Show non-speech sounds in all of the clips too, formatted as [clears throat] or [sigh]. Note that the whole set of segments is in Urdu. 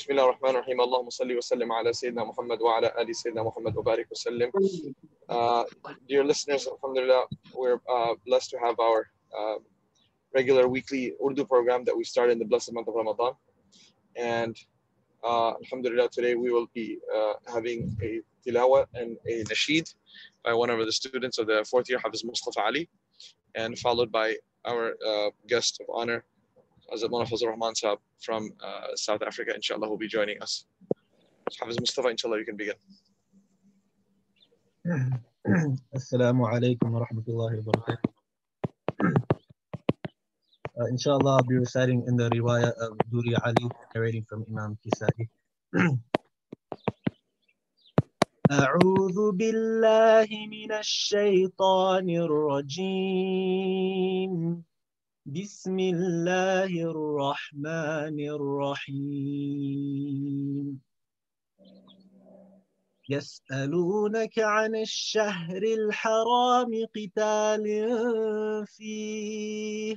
بسم الله الرحمن الرحيم اللهم صل وسلم على سيدنا محمد وعلى آل سيدنا محمد وبارك وسلم uh, Dear listeners, alhamdulillah, we're uh, blessed to have our uh, regular weekly Urdu program that we started in the blessed month of Ramadan. And uh, alhamdulillah, today we will be uh, having a tilawa and a nasheed by one of the students of the fourth year, Hafiz Mustafa Ali, and followed by our uh, guest of honor, Hazrat Mona Fazl Rahman Saab from uh, South Africa, inshallah, will be joining us. Hafiz Mustafa, inshallah, you can begin. [clears throat] Assalamu alaikum wa rahmatullahi wa barakatuh. [clears throat] Uh, inshallah, I'll be reciting in the riwayah of Duri Ali, narrating from Imam Kisai. أعوذ بالله من الشيطان الرجيم بسم الله الرحمن الرحيم. يسألونك عن الشهر الحرام قتال فيه.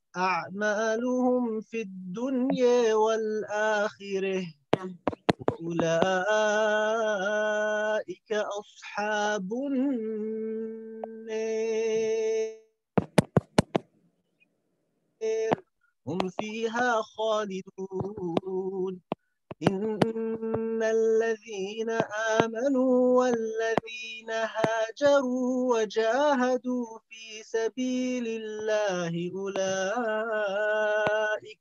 أعمالهم في الدنيا والآخرة. أولئك أصحاب النار. هم فيها خالدون. إن الذين آمنوا والذين هاجروا وجاهدوا في سبيل الله أولئك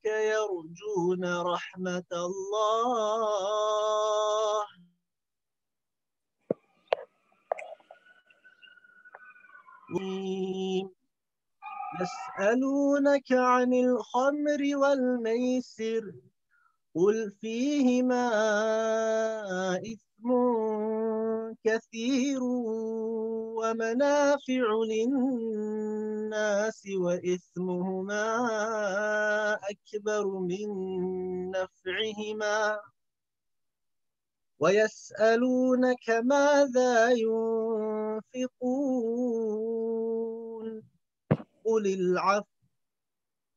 يرجون رحمة الله. يسألونك عن الخمر والميسر قل فيهما إثم كثير ومنافع للناس وإثمهما أكبر من نفعهما ويسألونك ماذا ينفقون قل العفو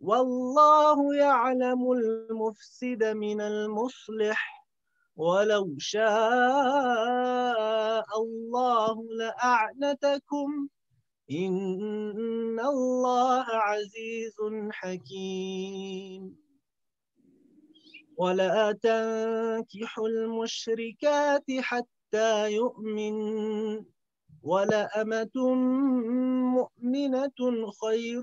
والله يعلم المفسد من المصلح ولو شاء الله لأعنتكم. إن الله عزيز حكيم. ولا تنكحوا المشركات حتى يؤمن. ولأمة مؤمنة خير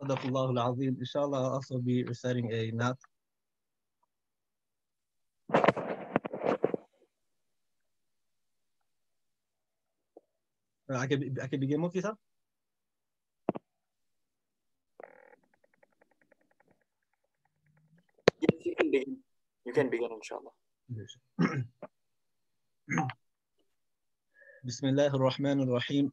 صدق الله العظيم. Inshallah, I'll also be reciting a naat. I could, I could begin with you, sir? Yes, you can begin. You can begin, inshallah. بسم الله الرحمن الرحيم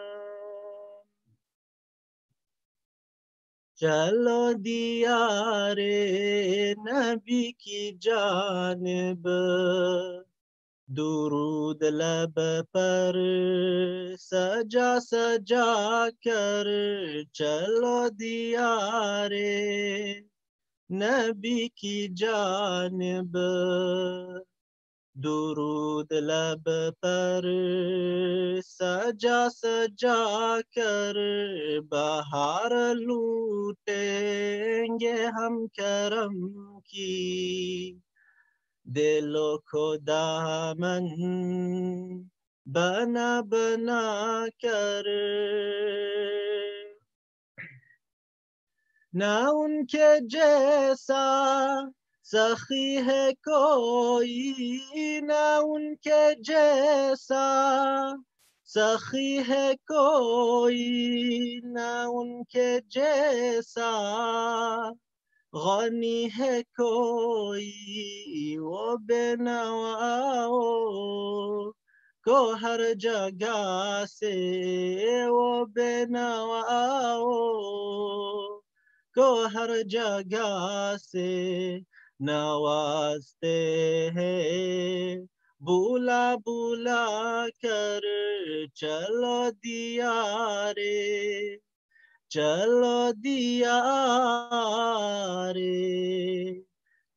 چلو دیار نبی کی جانب درود لب پر سجا سجا کر چلو دیار نبی کی جانب درود لب پر سجا سجا کر. بہار لوٹیں گے ہم کرم کی. دلوں کو دامن بنا بنا کر. نہ ان کے جیسا سخی ہے کوئی نہ ان کے جیسا سخی ہے کوئی نہ ان کے جیسا غنی ہے کوئی وہ بے نواؤ کو ہر جگہ سے وہ بے نواؤ نوازتے ہیں۔ بولا بولا کر چلو دیا رے چلو دیا رے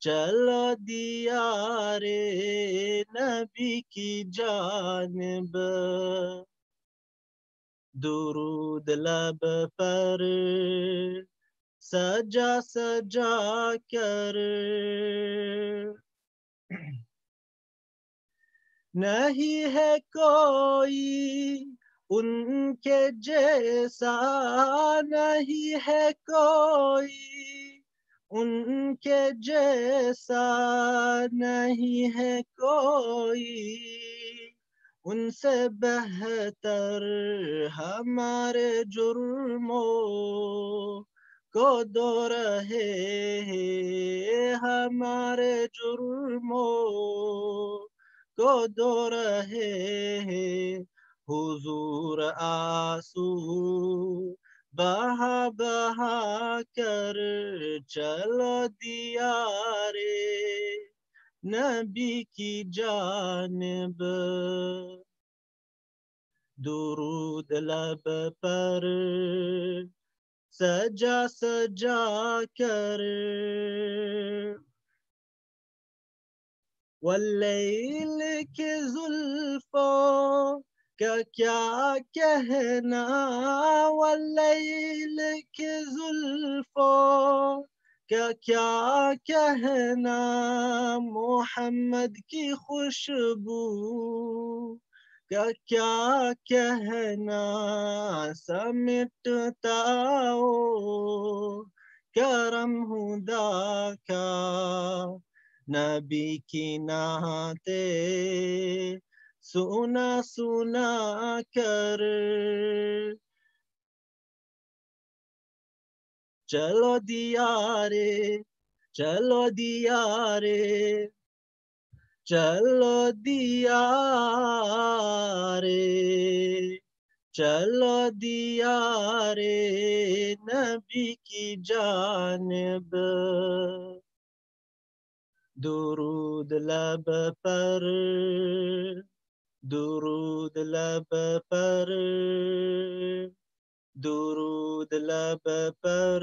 چلو دیا رے نبی کی جانب۔ درود لب پر سجا سجا کر نہیں ہے کوئی ان کے جیسا نہیں ہے کوئی ان کے جیسا نہیں ہے کوئی ان سے بہتر ہمارے جرموں کو دو رہے ہیں ہمارے جرموں کو دو رہے ہیں حضور آسو بہا بہا کر چلو دیا رے نبی کی جانب درود لب پر سجا سجا کر والليل کے ظلفوں کا کیا کہنا والليل کے ظلفوں کا کیا کہنا محمد کی خوشبو. کا کیا کہنا سمٹتا ہو؟ کرم ہدا کا نبی کی ناتے سنا سنا کر۔ چلو دیا رے چلو دیا رے چلو دیا رے چلو دیا رے نبی کی جانب۔ درود لب پر، درود لب پر، درود لب پر۔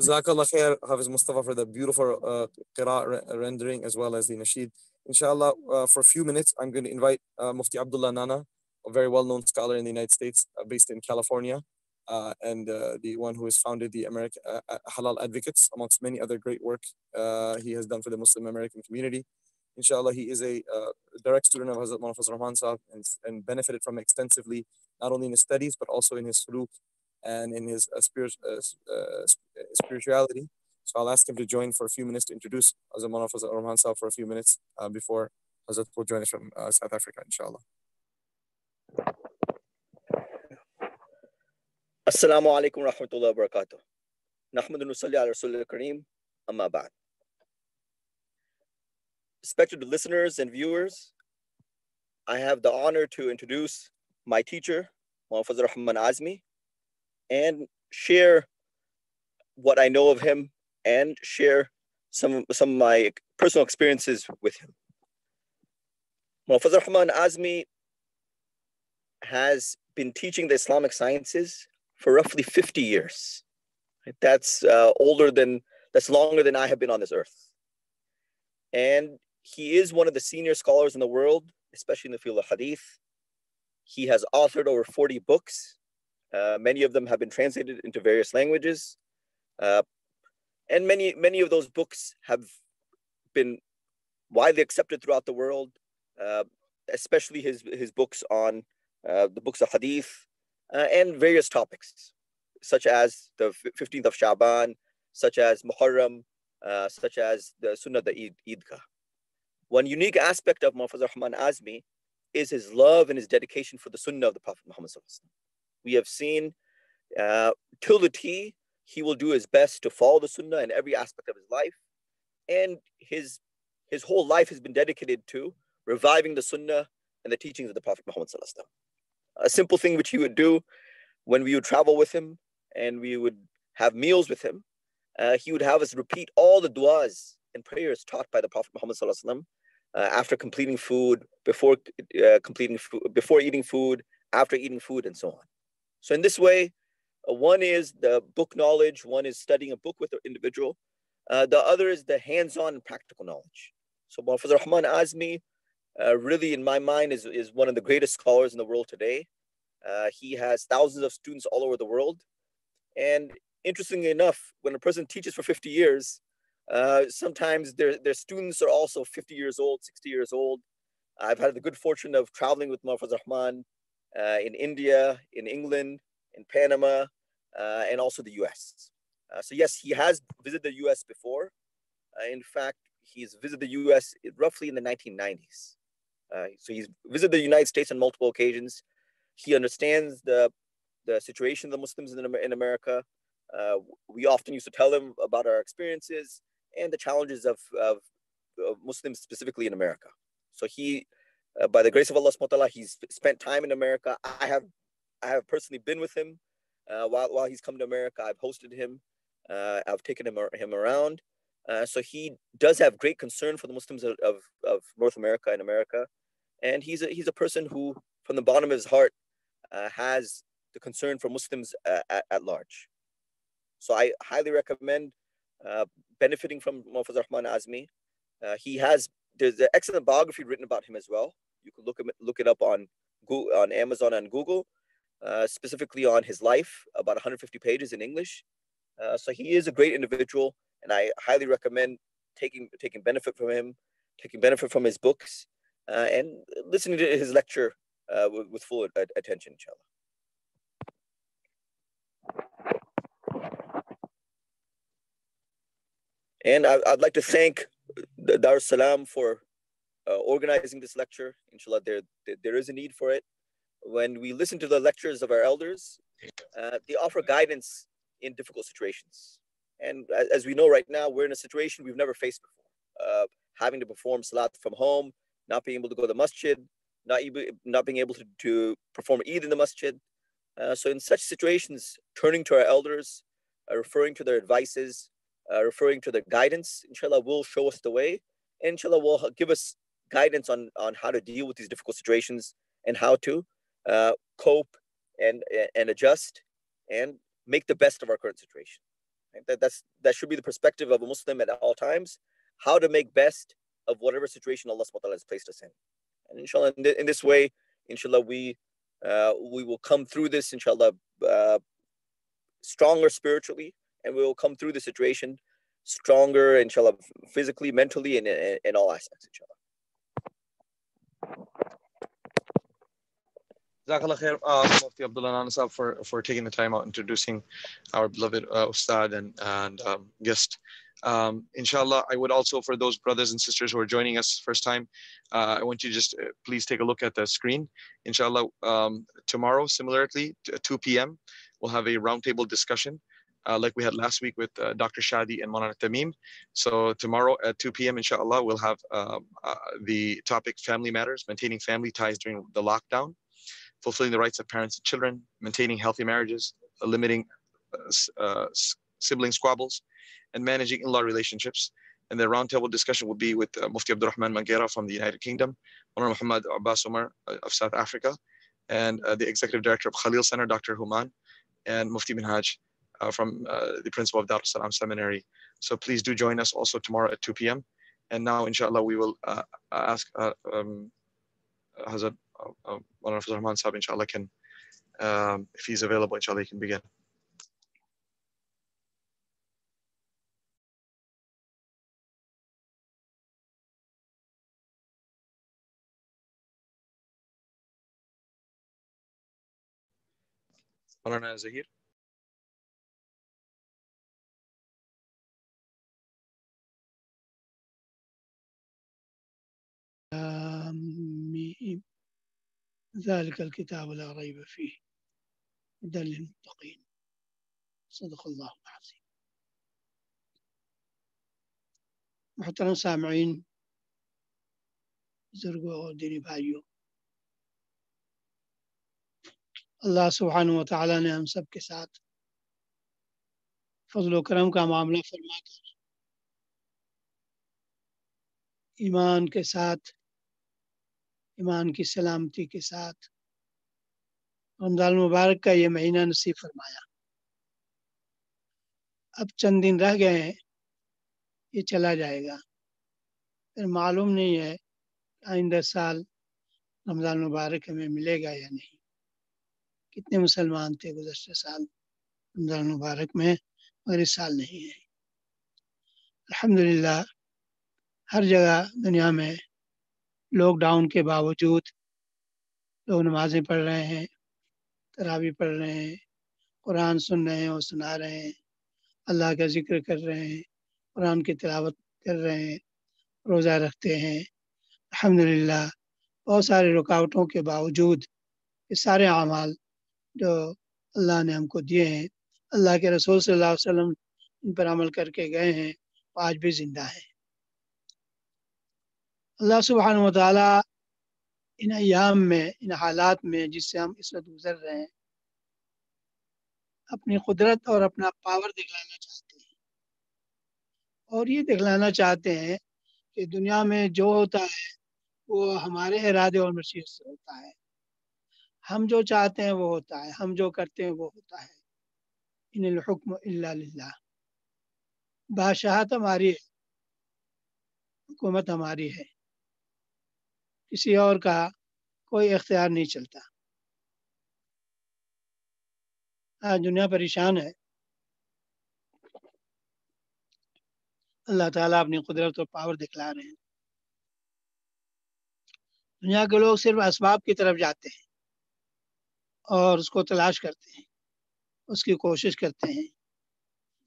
Jazakallah khair. Hafiz Mustafa, for the beautiful uh, rendering as well as the nasheed. Inshallah, uh, for a few minutes, I'm going to invite uh, Mufti Abdullah Nana a very well known scholar in the United States, uh, based in California, uh, and uh, the one who has founded the American Halal Advocates, amongst many other great work he has done for the Muslim American community. Inshallah, he is a direct student of Hazrat Fazl Rahman Sahib and, and benefited from extensively, not only in his studies, but also in his suluk and in his spirit, spirituality. So I'll ask him to join for a few minutes to introduce Hazrat Fazl Rahman Sahib for a few minutes uh, before Hazrat will join us from uh, South Africa, inshallah. Assalamu alaikum rahmatullahi wa barakatuh. Nahmadu nusalli ala Rasulil Kareem, amma ba'd. Respected listeners and viewers, I have the honor to introduce my teacher, Muhammad Rahman Azmi, and share what I know of him and share some, some of my personal experiences with him. Muhammad Rahman Azmi has been teaching the Islamic sciences for roughly 50 years. That's uh, older than, that's longer than I have been on this earth. And he is one of the senior scholars in the world, especially in the field of hadith. He has authored over 40 books. Uh, many of them have been translated into various languages. Uh, and many, many of those books have been widely accepted throughout the world, uh, especially his, his books on the books of hadith, uh, and various topics, such as the 15th of Shaban, such as Muharram, uh, such as the Sunnah of the Eid, Eidgah. One unique aspect of Muhammad Rahman Azmi is his love and his dedication for the Sunnah of the Prophet Muhammad. We have seen uh, till the T, he will do his best to follow the Sunnah in every aspect of his life, and his his whole life has been dedicated to reviving the Sunnah and the teachings of the Prophet Muhammad. A simple thing which he would do when we would travel with him and we would have meals with him. Uh, he would have us repeat all the du'as and prayers taught by the Prophet Muhammad uh, after completing food, before uh, completing food, before eating food, after eating food, and so on. So in this way, uh, one is the book knowledge, one is studying a book with the individual, uh, the other is the hands-on and practical knowledge. So Muhammad Rahman Azmi, uh, really in my mind is, is one of the greatest scholars in the world today. Uh, he has thousands of students all over the world. And interestingly enough, when a person teaches for 50 years, uh, sometimes their, their students are also 50 years old, 60 years old. I've had the good fortune of traveling with Muhammad Rahman uh, in India, in England, in Panama, uh, and also the US. Uh, so yes, he has visited the US before. In fact, he's visited the US roughly in the 1990s. Uh, so he's visited the United States on multiple occasions. He understands the the situation of the Muslims in, in America. Uh, we often used to tell him about our experiences and the challenges of, of, of Muslims specifically in America. So he, uh, by the grace of Allah, subhanahu he's spent time in America. I have, I have personally been with him uh, while while he's come to America. I've hosted him. Uh, I've taken him him around. Uh, so he does have great concern for the Muslims of, of, of North America and America, and he's a, he's a person who, from the bottom of his heart, uh, has the concern for Muslims uh, at, at large. So I highly recommend uh, benefiting from Muhammad Rahman Azmi. Uh, he has there's an excellent biography written about him as well. You can look him, look it up on Google, on Amazon and Google, uh, specifically on his life, about 150 pages in English. Uh, so he is a great individual, and I highly recommend taking taking benefit from him, taking benefit from his books, uh, and listening to his lecture uh, with, with full attention, inshallah. And I, I'd like to thank Dar es Salaam for uh, organizing this lecture. Inshallah, there, there there is a need for it. When we listen to the lectures of our elders, uh, they offer guidance in difficult situations. And as we know right now, we're in a situation we've never faced before. Uh, having to perform salat from home, not being able to go to the masjid, not, not being able to, to perform Eid in the masjid. Uh, so in such situations, turning to our elders, uh, referring to their advices, uh, referring to their guidance, inshallah, will show us the way. And inshallah, will give us guidance on, on how to deal with these difficult situations and how to uh, cope and, and adjust and make the best of our current situation. That, that's, that should be the perspective of a Muslim at all times, how to make best of whatever situation Allah subhanahu wa ta'ala has placed us in. And inshallah, in, thi- in this way, inshallah, we, uh, we will come through this, inshallah, uh, stronger spiritually, and we will come through the situation stronger, inshallah, physically, mentally, and in, all aspects, inshallah. Uh, Mufti for, for taking the time out introducing our beloved uh, Ustad and, and um, guest. Um, inshallah, I would also, for those brothers and sisters who are joining us first time, uh, I want you to just uh, please take a look at the screen. Inshallah, um, tomorrow, similarly, t- 2 p.m., we'll have a roundtable discussion uh, like we had last week with uh, Dr. Shadi and Monana Tamim. So tomorrow at 2 p.m., inshallah, we'll have um, uh, the topic family matters, maintaining family ties during the lockdown fulfilling the rights of parents and children, maintaining healthy marriages, limiting uh, uh, sibling squabbles, and managing in-law relationships. And the roundtable discussion will be with uh, Mufti Abdurrahman Mangera from the United Kingdom, Mullah Muhammad Abbas Umar uh, of South Africa, and uh, the Executive Director of Khalil Center, Dr. Human, and Mufti Minhaj uh, from uh, the Principal of Dar es Salaam Seminary. So please do join us also tomorrow at 2 p.m. And now, inshallah, we will uh, ask um, Hazrat Fazl Rahman Sahib, inshallah, can, um, if he's available, inshallah, he can begin. Maulana Zahir. آمين ذلك الكتاب لا ريب فيه. هدى للمتقين صدق الله العظيم. محترم بزرگوں اور دینی بھائیوں اللہ سبحانہ و تعالیٰ نے ہم سب کے ساتھ فضل و کرم کا معاملہ فرما کر ایمان کے ساتھ، ایمان کی سلامتی کے ساتھ۔ رمضان المبارک کا یہ مہینہ نصیب فرمایا۔ اب چند دن رہ گئے ہیں، یہ چلا جائے گا۔ پھر معلوم نہیں ہے آئندہ سال رمضان المبارک ہمیں ملے گا یا نہیں۔ کتنے مسلمان تھے گزشتہ سال، رمضان المبارک میں، مگر اس سال نہیں ہے الحمدللہ، ہر جگہ دنیا میں لاک ڈاؤن کے باوجود لوگ نمازیں پڑھ رہے ہیں تراوی پڑھ رہے ہیں، قرآن سن رہے ہیں اور سنا رہے ہیں، اللہ کا ذکر کر رہے ہیں، قرآن کی تلاوت کر رہے ہیں، روزہ رکھتے ہیں۔ الحمدللہ، بہت سارے رکاوٹوں کے باوجود یہ سارے اعمال جو اللہ نے ہم کو دیے ہیں۔ اللہ کے رسول صلی اللہ علیہ وسلم ان پر عمل کر کے گئے ہیں آج بھی زندہ ہیں۔ اللہ سبحانہ و تعالیٰ ان ایام میں، ان حالات میں جس سے ہم اس وقت گزر رہے ہیں، اپنی قدرت اور اپنا پاور دکھلانا چاہتے ہیں۔ اور یہ دکھلانا چاہتے ہیں کہ دنیا میں جو ہوتا ہے، وہ ہمارے ارادے اور مشیت سے ہوتا ہے۔ ہم جو چاہتے ہیں وہ ہوتا ہے، ہم جو کرتے ہیں وہ ہوتا ہے۔ ان الحکم اللہ للہ۔ بادشاہت ہماری ہے، حکومت ہماری ہے۔ کسی اور کا کوئی اختیار نہیں چلتا۔ آج دنیا پریشان ہے۔ اللہ تعالیٰ اپنی قدرت اور پاور دکھلا رہے ہیں۔ دنیا کے لوگ صرف اسباب کی طرف جاتے ہیں۔ اور اس کو تلاش کرتے ہیں، اس کی کوشش کرتے ہیں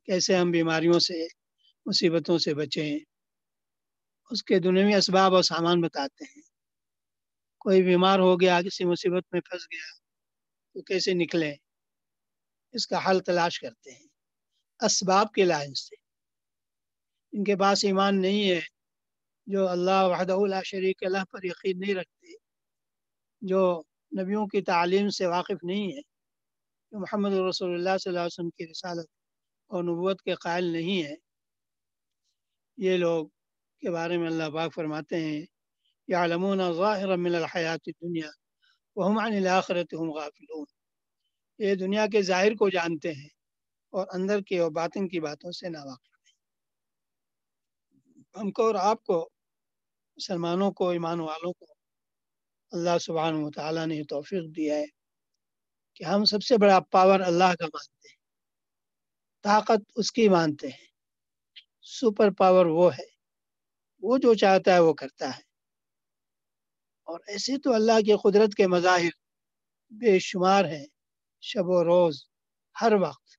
کیسے ہم بیماریوں سے، مصیبتوں سے بچیں۔ اس کے دنیوی اسباب اور سامان بتاتے ہیں۔ کوئی بیمار ہو گیا، کسی مصیبت میں پھنس گیا، تو کیسے نکلیں اس کا حل تلاش کرتے ہیں۔ اسباب کے لائن سے۔ ان کے پاس ایمان نہیں ہے، جو اللہ وحدہ اللہ شریک اللہ پر یقین نہیں رکھتے، جو نبیوں کی تعلیم سے واقف نہیں ہے جو محمد رسول اللہ صلی اللہ علیہ وسلم کی رسالت اور نبوت کے قائل نہیں ہے۔ یہ لوگ کے بارے میں اللہ پاک فرماتے ہیں، یعلمون ظاہرا من الحیات الدنیا وهم عن الاخرت هم غافلون۔ یہ دنیا کے ظاہر کو جانتے ہیں اور اندر کے اور باطن کی باتوں سے ناواقف ہیں۔ ہم کو اور آپ کو، مسلمانوں کو، ایمان والوں کو اللہ سبحانہ و تعالیٰ نے توفیق دیا ہے کہ ہم سب سے بڑا پاور اللہ کا مانتے ہیں، طاقت اس کی مانتے ہیں۔ سپر پاور وہ ہے، وہ جو چاہتا ہے وہ کرتا ہے۔ اور ایسے تو اللہ کی قدرت کے مظاہر بے شمار ہیں شب و روز، ہر وقت۔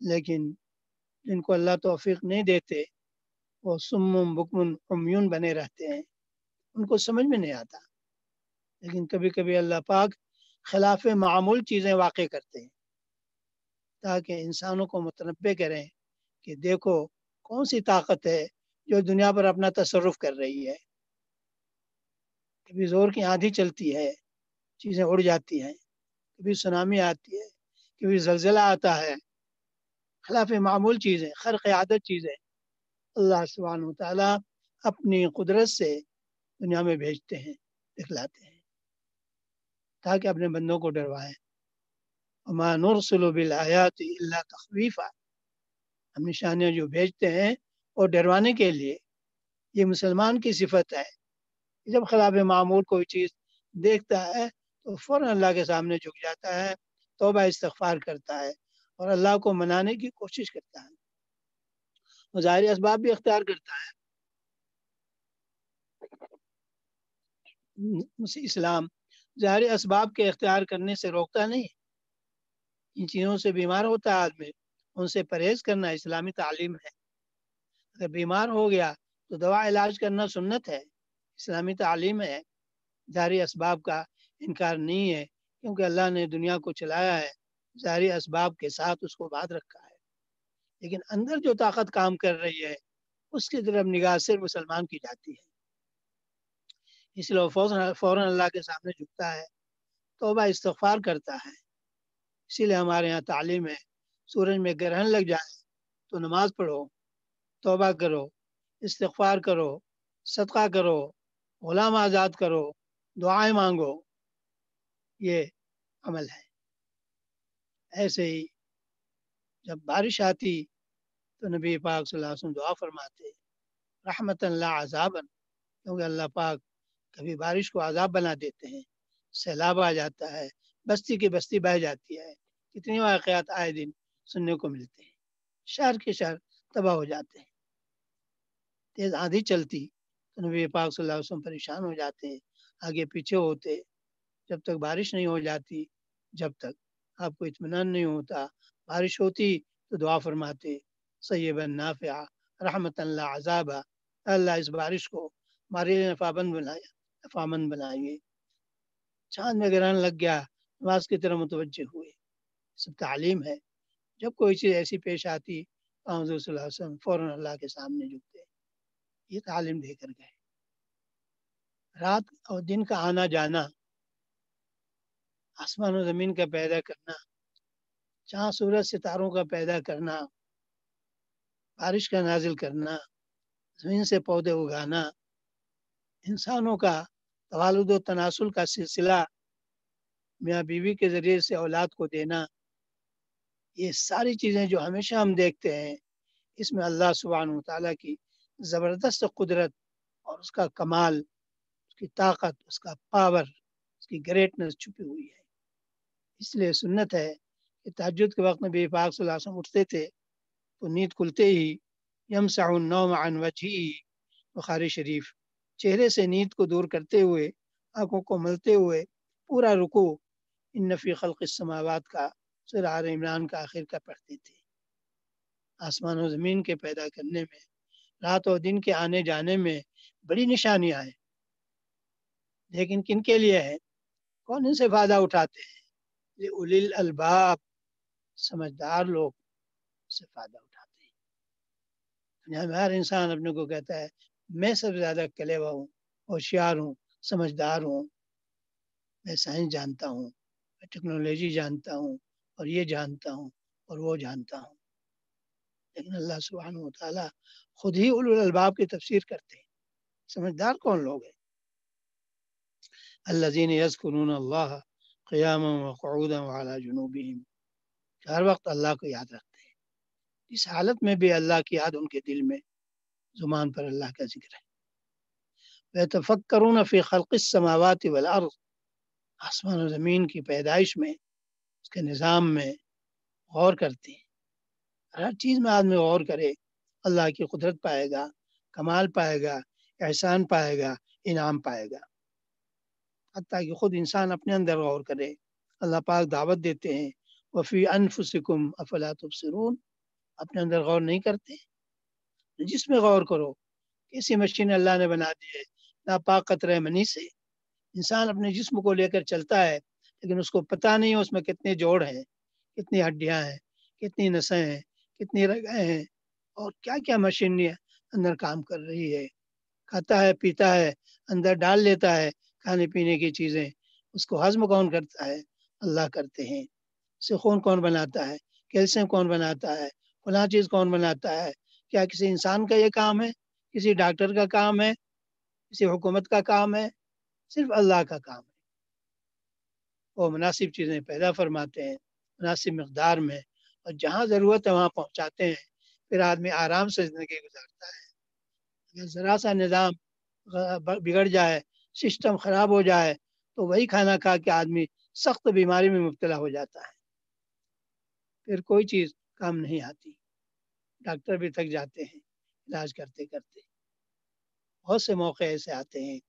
لیکن جن کو اللہ توفیق نہیں دیتے، وہ سمم بکمن امیون بنے رہتے ہیں۔ ان کو سمجھ میں نہیں آتا۔ لیکن کبھی کبھی اللہ پاک خلاف معمول چیزیں واقع کرتے ہیں۔ تاکہ انسانوں کو متنبع کریں کہ دیکھو کون سی طاقت ہے جو دنیا پر اپنا تصرف کر رہی ہے۔ کبھی زور کی آندھی چلتی ہے، چیزیں اڑ جاتی ہیں۔ کبھی سنامی آتی ہے، کبھی زلزلہ آتا ہے۔ خلاف معمول چیزیں، خرق عادت چیزیں اللہ سبحانہ و تعالیٰ اپنی قدرت سے دنیا میں بھیجتے ہیں، دکھلاتے ہیں۔ تاکہ اپنے بندوں کو ڈروائیں۔ وما نرسل بالآیات الا تخویفا ہم نشانیاں جو بھیجتے ہیں اور ڈروانے کے لیے، یہ مسلمان کی صفت ہے۔ جب خلاف معمول کوئی چیز دیکھتا ہے، تو فوراً اللہ کے سامنے جھک جاتا ہے، توبہ استغفار کرتا ہے اور اللہ کو منانے کی کوشش کرتا ہے۔ اور ظاہری اسباب بھی اختیار کرتا ہے۔ اسلام ظاہری اسباب کے اختیار کرنے سے روکتا نہیں۔ ان چیزوں سے بیمار ہوتا ہے آدمی، ان سے پرہیز کرنا اسلامی تعلیم ہے۔ اگر بیمار ہو گیا تو دوا علاج کرنا سنت ہے۔ اسلامی تعلیم ہے۔ ظاہری اسباب کا انکار نہیں ہے، کیونکہ اللہ نے دنیا کو چلایا ہے۔ ظاہری اسباب کے ساتھ اس کو بات رکھا ہے۔ لیکن اندر جو طاقت کام کر رہی ہے، اس کی طرف نگاہ صرف مسلمان کی جاتی ہے۔ اس لیے فوراً اللہ کے سامنے جھکتا ہے، توبہ استغفار کرتا ہے۔ اسی لیے ہمارے یہاں تعلیم ہے، سورج میں گرہن لگ جائے تو نماز پڑھو، توبہ کرو، استغفار کرو، صدقہ کرو، غلام آزاد کرو، دعائیں مانگو۔ یہ عمل ہے۔ ایسے ہی جب بارش آتی تو نبی پاک صلی اللہ علیہ وسلم دعا فرماتے رحمت اللہ عذابن کیونکہ اللہ پاک کبھی بارش کو عذاب بنا دیتے ہیں، سیلاب آ جاتا ہے، بستی کی بستی بہ جاتی ہے۔ کتنی واقعات آئے دن سننے کو ملتے ہیں۔ شہر کے شہر تباہ ہو جاتے ہیں۔ تیز آندھی چلتی، تو نبی پاک صلی اللہ علیہ وسلم پریشان ہو جاتے ہیں، آگے پیچھے ہوتے۔ جب تک بارش نہیں ہو جاتی، جب تک آپ کو اطمینان نہیں ہوتا، بارش ہوتی تو دعا فرماتے سیب نافع رحمت اللہ عذاب اللہ اس بارش کو ہمارے لیے نفابند بنایا۔ نفامند بنائیے چاند میں گرہن لگ گیا، نماز کی طرح متوجہ ہوئے۔ سب تعلیم ہے۔ جب کوئی چیز ایسی پیش آتی تو حضور صلی اللہ علیہ وسلم فوراً اللہ کے سامنے جھکتے۔ یہ تعلیم دے کر گئے۔ رات اور دن کا آنا جانا، آسمان و زمین کا پیدا کرنا، چاند سورج ستاروں کا پیدا کرنا، بارش کا نازل کرنا، زمین سے پودے اگانا انسانوں کا توالد و تناسل کا سلسلہ میاں بیوی کے ذریعے سے اولاد کو دینا، یہ ساری چیزیں جو ہمیشہ ہم دیکھتے ہیں، اس میں اللہ سبحانہ و تعالیٰ کی زبردست قدرت اور اس کا کمال، اس کی طاقت، اس کا پاور اس کی گریٹنس چھپی ہوئی ہے۔ اس لیے سنت ہے کہ تحجد کے وقت میں بے پاک صلی اللہ علیہ وسلم اٹھتے تھے تو نیند کھلتے ہی یم النوم عن وجہی بخاری شریف۔ چہرے سے نیند کو دور کرتے ہوئے، آنکھوں کو ملتے ہوئے، پورا رکو ان نفی خلق السماوات کا، سورہ آل عمران کا آخر کا پڑھتے تھے۔ آسمان و زمین کے پیدا کرنے میں، رات و دن کے آنے جانے میں بڑی نشانیاں ہیں لیکن کن کے لیے ہے؟ کون ان سے فائدہ اٹھاتے ہیں؟ یہ الیل الباب، سمجھدار لوگ سے فائدہ اٹھاتے ہیں۔ دنیا میں ہر انسان اپنے کو کہتا ہے میں سب سے زیادہ کلیوا ہوں، ہوشیار ہوں، سمجھدار ہوں، میں سائنس جانتا ہوں، میں ٹیکنالوجی جانتا ہوں، اور یہ جانتا ہوں، اور وہ جانتا ہوں۔ لیکن اللہ سبحانہ و تعالیٰ خود ہی اولو الالباب کی تفسیر کرتے ہیں۔ سمجھدار کون لوگ ہیں؟ الذين يذكرون الله قياما وقعودا وعلى جنوبهم کہ ہر وقت اللہ کو یاد رکھتے ہیں۔ اس حالت میں بھی اللہ کی یاد ان کے دل میں زبان پر اللہ کا ذکر ہے۔ ويتفكرون في خلق السماوات والارض آسمان و زمین کی پیدائش میں اس کے نظام میں غور کرتے ہیں۔ ہر چیز میں آدمی غور کرے، اللہ کی قدرت پائے گا، کمال پائے گا، احسان پائے گا، انعام پائے گا۔ حتیٰ کہ خود انسان اپنے اندر غور کرے۔ اللہ پاک دعوت دیتے ہیں۔ وفی انفسکم افلا تبصرون۔ اپنے اندر غور نہیں کرتے۔ جس میں غور کرو کیسی مشین اللہ نے بنا دی ہے ناپاک قطرہ منی سے انسان اپنے جسم کو لے کر چلتا ہے، لیکن اس کو پتہ نہیں ہے اس میں کتنے جوڑ ہیں، کتنی ہڈیاں ہیں، کتنی نسیں ہیں، کتنی رگیں ہیں اور کیا کیا مشینری اندر کام کر رہی ہے۔ کھاتا ہے، پیتا ہے، اندر ڈال لیتا ہے کھانے پینے کی چیزیں۔ اس کو ہضم کون کرتا ہے؟ اللہ کرتے ہیں۔ اسے خون کون بناتا ہے؟ کیلشیم کون بناتا ہے؟ فلاں چیز کون بناتا ہے؟ کیا کسی انسان کا یہ کام ہے؟ کسی ڈاکٹر کا کام ہے؟ کسی حکومت کا کام ہے؟ صرف اللہ کا کام ہے۔ وہ مناسب چیزیں پیدا فرماتے ہیں، مناسب مقدار میں، اور جہاں ضرورت ہے وہاں پہنچاتے ہیں۔ پھر آدمی آرام سے زندگی گزارتا ہے۔ اگر ذرا سا نظام بگڑ جائے، سسٹم خراب ہو جائے، تو وہی کھانا کھا کے آدمی سخت بیماری میں مبتلا ہو جاتا ہے۔ پھر کوئی چیز کام نہیں آتی۔ ڈاکٹر بھی تھک جاتے ہیں علاج کرتے کرتے۔ بہت سے موقع ایسے آتے ہیں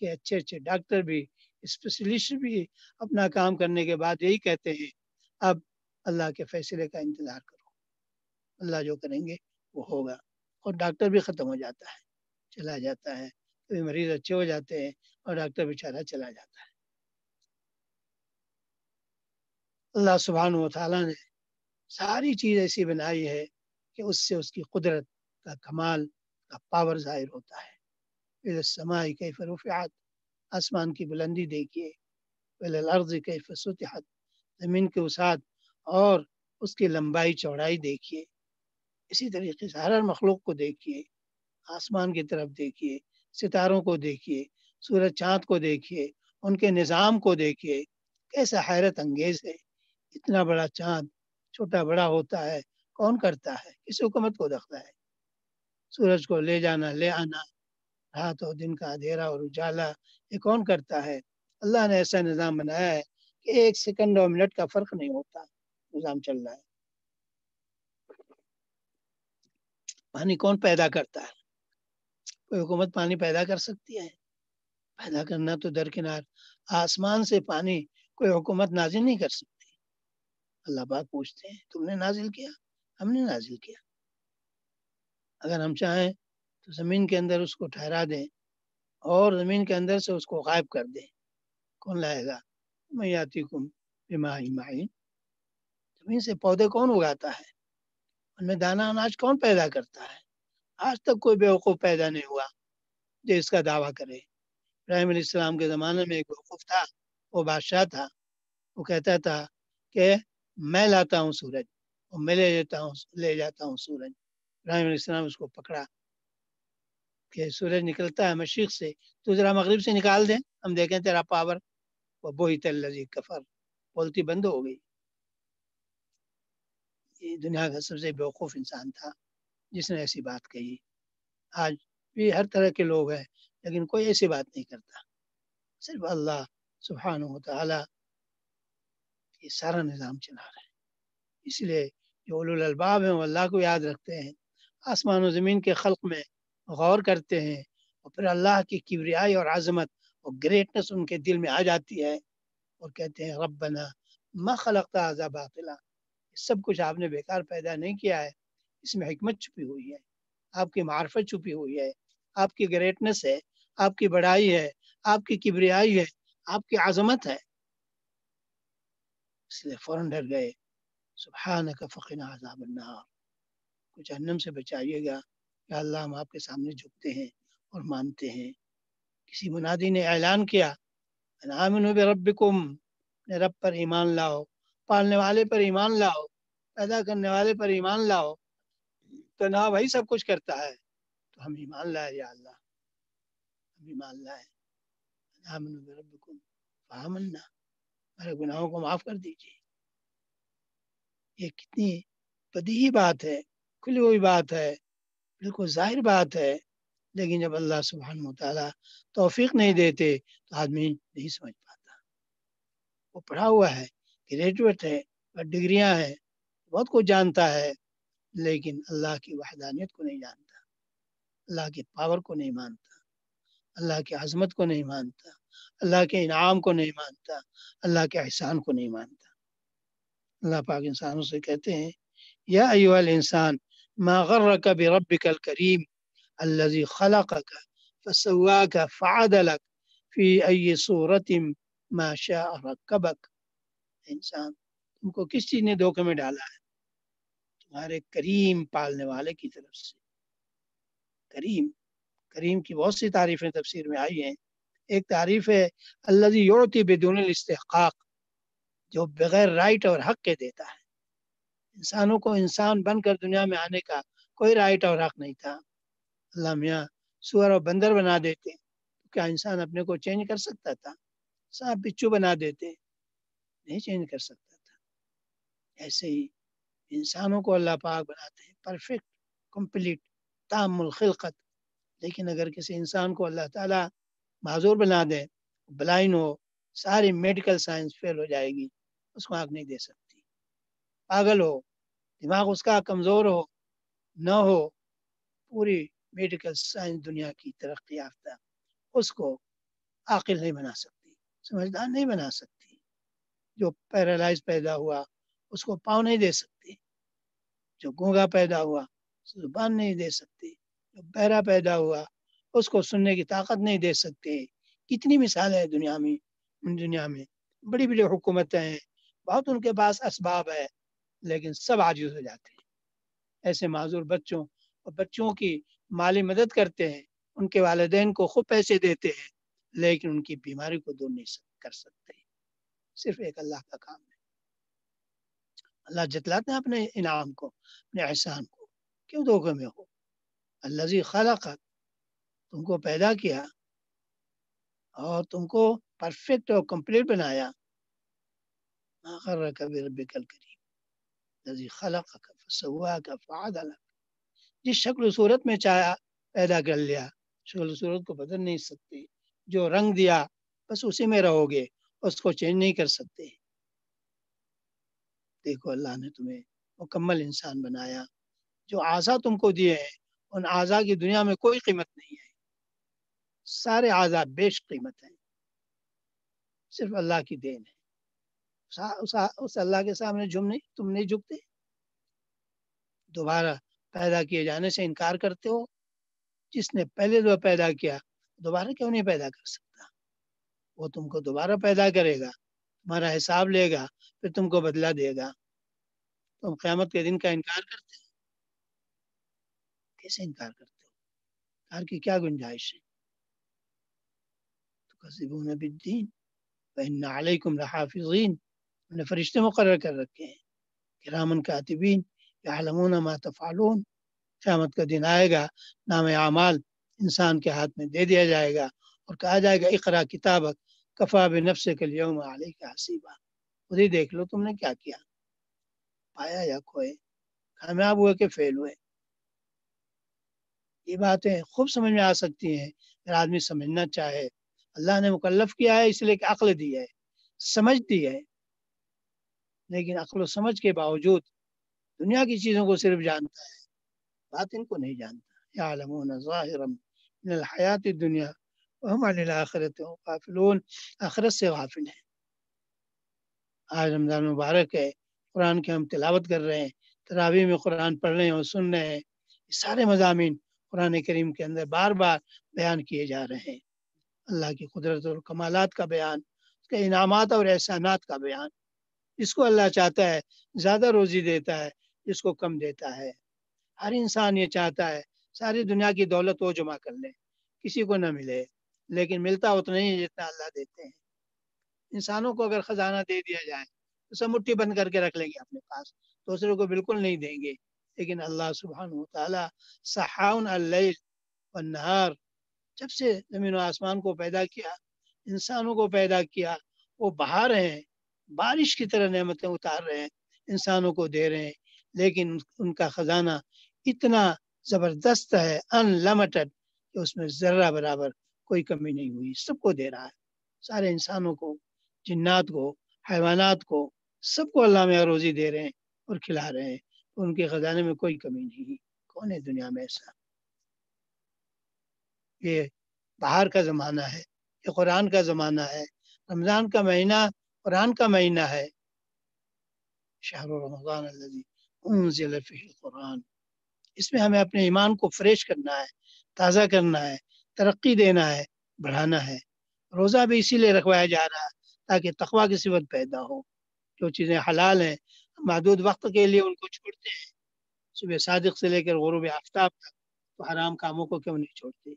کہ اچھے اچھے ڈاکٹر بھی، اسپیشلسٹ بھی اپنا کام کرنے کے بعد یہی کہتے ہیں، اب اللہ کے فیصلے کا انتظار کرو۔ اللہ جو کریں گے وہ ہوگا۔ اور ڈاکٹر بھی ختم ہو جاتا ہے، چلا جاتا ہے۔ کبھی مریض اچھے ہو جاتے ہیں اور ڈاکٹر بیچارہ چلا جاتا ہے۔ اللہ سبحانہ و تعالیٰ نے ساری چیز ایسی بنائی ہے کہ اس سے اس کی قدرت کا کمال کا پاور ظاہر ہوتا ہے۔ سماعی کیف رفعت، آسمان کی بلندی دیکھیے۔ الارض کیف سطحت، زمین کے وسعت اور اس کی لمبائی، چوڑائی دیکھیے۔ اسی طریقے سے ہر مخلوق کو دیکھیے۔ آسمان کی طرف دیکھیے، ستاروں کو دیکھیے، سورج چاند کو دیکھیے، ان کے نظام کو دیکھیے۔ کیسا حیرت انگیز ہے۔ اتنا بڑا چاند چھوٹا بڑا ہوتا ہے۔ کون کرتا ہے؟ کس حکومت کو دکھتا ہے۔ سورج کو لے جانا، لے آنا، رات اور دن کا اندھیرا اور اجالا، یہ کون کرتا ہے؟ اللہ نے ایسا نظام بنایا ہے کہ ایک سیکنڈ اور منٹ کا فرق نہیں ہوتا۔ نظام چل رہا ہے۔ پانی کون پیدا کرتا ہے؟ کوئی حکومت پانی پیدا کر سکتی ہے؟ پیدا کرنا تو درکنار۔ آسمان سے پانی کوئی حکومت نازل نہیں کر سکتی۔ اللہ پاک پوچھتے ہیں، تم نے نازل کیا؟ ہم نے نازل کیا۔ اگر ہم چاہیں تو زمین کے اندر اس کو ٹھہرا دیں اور زمین کے اندر سے اس کو غائب کر دیں۔ کون لائے گا؟ میں آتی کم معین۔ زمین سے پودے کون اگاتا ہے؟ ان میں دانا اناج کون پیدا کرتا ہے؟ آج تک کوئی بیوقوف پیدا نہیں ہوا جو اس کا دعویٰ کرے۔ ابراہیم علیہ السلام کے زمانے میں ایک بیوقوف تھا، وہ بادشاہ تھا۔ وہ کہتا تھا کہ میں لاتا ہوں سورج۔ اور میں لے جاتا ہوں، لے جاتا ہوں سورج۔ ابراہیم علیہ السلام اس کو پکڑا کہ سورج نکلتا ہے مشرق سے۔ تو ذرا مغرب سے نکال دیں۔ ہم دیکھیں تیرا پاور وہ بوہی تلزی کفر۔ بولتی بند ہو گئی۔ یہ دنیا کا سب سے بیوقوف انسان تھا۔ جس نے ایسی بات کہی۔ آج بھی ہر طرح کے لوگ ہیں، لیکن کوئی ایسی بات نہیں کرتا۔ صرف اللہ سبحانہ و تعالی یہ سارا نظام چلا رہا ہے۔ اس لیے جو اولو الالباب ہیں، وہ اللہ کو یاد رکھتے ہیں۔ آسمان و زمین کے خلق میں غور کرتے ہیں اور پھر اللہ کی کبریائی اور عظمت وہ گریٹنس ان کے دل میں آ جاتی ہے۔ اور کہتے ہیں، ربنا ما خلقتا عذاب باطلا۔ سب کچھ آپ نے بیکار پیدا نہیں کیا ہے، اس میں حکمت چھپی ہوئی ہے۔ آپ کی معرفت چھپی ہوئی ہے۔ آپ کی گریٹنس ہے، آپ کی بڑائی ہے، آپ کی کبریائی ہے، آپ کی عظمت ہے۔ اس لیے فوراً ڈر گئے۔ سبحانک فقنا عذاب النار۔ کو جہنم سے بچائیے گا۔ یا اللہ، ہم آپ کے سامنے جھکتے ہیں اور مانتے ہیں۔ کسی منادی نے اعلان کیا آمنوا بربکم۔ رب پر ایمان لاؤ، پالنے والے پر ایمان لاؤ، پیدا کرنے والے پر ایمان لاؤ۔ تنہا وہی سب کچھ کرتا ہے۔ تو ہم ایمان لائے یا اللہ۔ ہم ایمان لائے۔ آمنوا بربکم۔ فآمنا۔ ہمارے گناہوں کو معاف کر دیجیے یہ کتنی بدیہی بات ہے، کھلی ہوئی بات ہے، بالکل ظاہر بات ہے، لیکن جب اللہ سبحانہ و تعالیٰ توفیق نہیں دیتے تو آدمی نہیں سمجھ پاتا۔ وہ پڑھا ہوا ہے گریجویٹ ہے ڈگریاں ہیں، بہت کچھ جانتا ہے، لیکن اللہ کی وحدانیت کو نہیں جانتا، اللہ کی پاور کو نہیں مانتا، اللہ کی عظمت کو نہیں مانتا، اللہ کے انعام کو نہیں مانتا، اللہ کے احسان کو نہیں مانتا۔ اللہ پاک انسانوں سے کہتے ہیں یا ایوہ الانسان ما غرک بربک الکریم الذي خلقك فسواك فعدلك في أي صورة ما شاء ركبك انسان تم کو کس چیز نے دھوکے میں ڈالا ہے تمہارے کریم پالنے والے کی طرف سے کریم کریم کی بہت سی تعریفیں تفسیر میں آئی ہیں ایک تعریف ہے اللہ یعطی بدون الاستحقاق جو بغیر رائٹ اور حق کے دیتا ہے۔ انسانوں کو انسان بن کر دنیا میں آنے کا کوئی رائٹ اور حق نہیں تھا۔ اللہ میاں سور اور بندر بنا دیتے۔ تو کیا انسان اپنے کو چینج کر سکتا تھا؟ سانپ بچو بنا دیتے۔ نہیں چینج کر سکتا تھا۔ ایسے ہی انسانوں کو اللہ پاک بناتے ہیں۔ پرفیکٹ کمپلیٹ تام الخلقت لیکن اگر کسی انسان کو اللہ تعالیٰ معذور بنا دے بلائن ہو، ساری میڈیکل سائنس فیل ہو جائے گی۔ اس کو آنکھ نہیں دے سکتی۔ پاگل ہو، دماغ اس کا کمزور ہو، نہ ہو، پوری میڈیکل سائنس دنیا کی ترقی یافتہ اس کو عاقل نہیں بنا سکتی، سمجھدار نہیں بنا سکتی۔ جو پیرالائز پیدا ہوا، اس کو پاؤں نہیں دے سکتی۔ جو گونگا پیدا ہوا زبان نہیں دے سکتی۔ جو بہرا پیدا ہوا، اس کو سننے کی طاقت نہیں دے سکتے کتنی مثال ہے دنیا میں دنیا میں۔ بڑی بڑی حکومتیں ہیں بہت ان کے پاس اسباب ہے لیکن سب عاجز ہو جاتے ہیں۔ ایسے معذور بچوں اور بچوں کی مالی مدد کرتے ہیں، ان کے والدین کو خوب پیسے دیتے ہیں، لیکن ان کی بیماری کو دور نہیں کر سکتے۔ صرف ایک اللہ کا کام ہے۔ اللہ جتلاتے ہیں اپنے انعام کو، اپنے احسان کو۔ کیوں دھوکے میں ہو؟ اللہ جی خلقت تم کو پیدا کیا اور تم کو پرفیکٹ اور کمپلیٹ بنایا۔ کبھی رب کل کریم لذی خلق فسوا کا فعدلک۔ جس شکل و صورت میں چاہا، پیدا کر لیا، شکل و صورت کو بدل نہیں سکتے، جو رنگ دیا، بس اسی میں رہو گے، اس کو چینج نہیں کر سکتے۔ دیکھو، اللہ نے تمہیں مکمل انسان بنایا، جو اعضا تم کو دیے ہیں، ان اعضا کی دنیا میں کوئی قیمت نہیں ہے۔ سارے اعضا بیش قیمت ہیں۔ صرف اللہ کی دین ہے۔ اس اللہ کے سامنے جھم نہیں، تم نہیں جھکتے۔ دوبارہ پیدا کیے جانے سے انکار کرتے ہو۔ جس نے پہلے جو پیدا کیا، دوبارہ کیوں نہیں پیدا کر سکتا؟ وہ تم کو دوبارہ پیدا کرے گا، تمہارا حساب لے گا، پھر تم کو بدلا دے گا۔ تم قیامت کے دن کا انکار کرتے ہو۔ کیسے انکار کرتے ہو؟ انکار کی کیا گنجائش ہے؟ تکذبون بالدین وَإِنَّ عَلَيْكُمْ لَحَافِظِينَ۔ ہم نے فرشتے مقرر کر رکھے ہیں کرامن کاتبین یعلمون ما تفعلون، قیامت کا دن آئے گا، نام اعمال انسان کے ہاتھ میں دے دیا جائے گا اور کہا جائے گا، اقرا کتابت کفا بنفس کے لیوم علیہ کا حسیبہ خود ہی دیکھ لو تم نے کیا کیا۔ پایا یا کھوئے، کامیاب ہوئے کہ فیل ہوئے۔ یہ باتیں خوب سمجھ میں آ سکتی ہیں اگر آدمی سمجھنا چاہے۔ اللہ نے مکلف کیا ہے، اس لیے کہ عقل دی ہے سمجھ دی ہے۔ لیکن عقل و سمجھ کے باوجود دنیا کی چیزوں کو صرف جانتا ہے بات ان کو نہیں جانتا۔ یا ظاہرا من الحیات دنیا ہم آخرت غافلون۔ آخرت سے غافل ہیں۔ آج رمضان مبارک ہے، قرآن کی ہم تلاوت کر رہے ہیں تراوی میں قرآن پڑھ رہے ہیں اور سن رہے ہیں۔ یہ سارے مضامین قرآن کریم کے اندر بار بار بیان کیے جا رہے ہیں۔ اللہ کی قدرت اور کمالات کا بیان، اس کے انعامات اور احسانات کا بیان۔ جس کو اللہ چاہتا ہے، زیادہ روزی دیتا ہے جس کو کم دیتا ہے۔ ہر انسان یہ چاہتا ہے، ساری دنیا کی دولت وہ جمع کر لے، کسی کو نہ ملے۔ لیکن ملتا اتنا ہی جتنا اللہ دیتے ہیں۔ انسانوں کو اگر خزانہ دے دیا جائے، تو سب مٹھی بند کر کے رکھ لیں گے اپنے پاس۔ دوسروں کو بالکل نہیں دیں گے۔ لیکن اللہ سبحانہ و تعالیٰ صحاون اللیل والنہار، جب سے زمین و آسمان کو پیدا کیا، انسانوں کو پیدا کیا، وہ بہا رہے ہیں۔ بارش کی طرح نعمتیں اتار رہے ہیں، انسانوں کو دے رہے ہیں، لیکن ان کا خزانہ اتنا زبردست ہے ان لمیٹڈ کہ اس میں ذرہ برابر کوئی کمی نہیں ہوئی، سب کو دے رہا ہے۔ سارے انسانوں کو، جنات کو، حیوانات کو، سب کو اللہ میں روزی دے رہے ہیں اور کھلا رہے ہیں ان کے خزانے میں کوئی کمی نہیں کون ہے دنیا میں ایسا؟ یہ باہر کا زمانہ ہے، یہ قرآن کا زمانہ ہے، رمضان کا مہینہ قرآن کا مہینہ ہے شہر رمضان انزل فی القرآن۔ اس میں ہمیں اپنے ایمان کو فریش کرنا ہے، تازہ کرنا ہے، ترقی دینا ہے، بڑھانا ہے۔ روزہ بھی اسی لیے رکھوایا جا رہا ہے تاکہ تقوا کی صفت پیدا ہو۔ جو چیزیں حلال ہیں محدود وقت کے لیے ان کو چھوڑتے ہیں۔ صبح صادق سے لے کر غروب آفتاب تک تو حرام کاموں کو کیوں نہیں چھوڑتے؟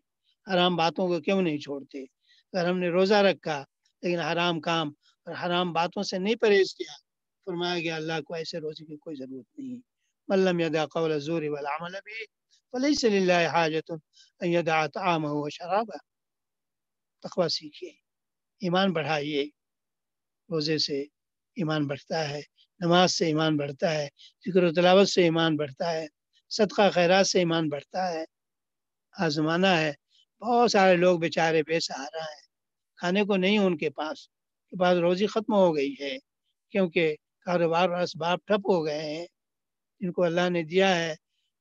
حرام باتوں کو کیوں نہیں چھوڑتے؟ اگر ہم نے روزہ رکھا، لیکن حرام کام اور حرام باتوں سے نہیں پرہیز کیا۔ فرمایا گیا، اللہ کو ایسے روزے کی کوئی ضرورت نہیں۔ ملم یدا قول الزور والعمل بھی فلیس للہ حاجت ان یدع طعامہ و تقوی سیکھیے۔ ایمان بڑھائیے۔ روزے سے ایمان بڑھتا ہے، نماز سے ایمان بڑھتا ہے، ذکر و تلاوت سے ایمان بڑھتا ہے، صدقہ خیرات سے ایمان بڑھتا ہے۔ آزمانہ ہے۔ بہت سارے لوگ بیچارے بے سہارا ہیں کھانے کو نہیں ان کے پاس۔ کے پاس روزی ختم ہو گئی ہے، کیونکہ کاروبار اور اسباب ٹھپ ہو گئے ہیں۔ جن کو اللہ نے دیا ہے،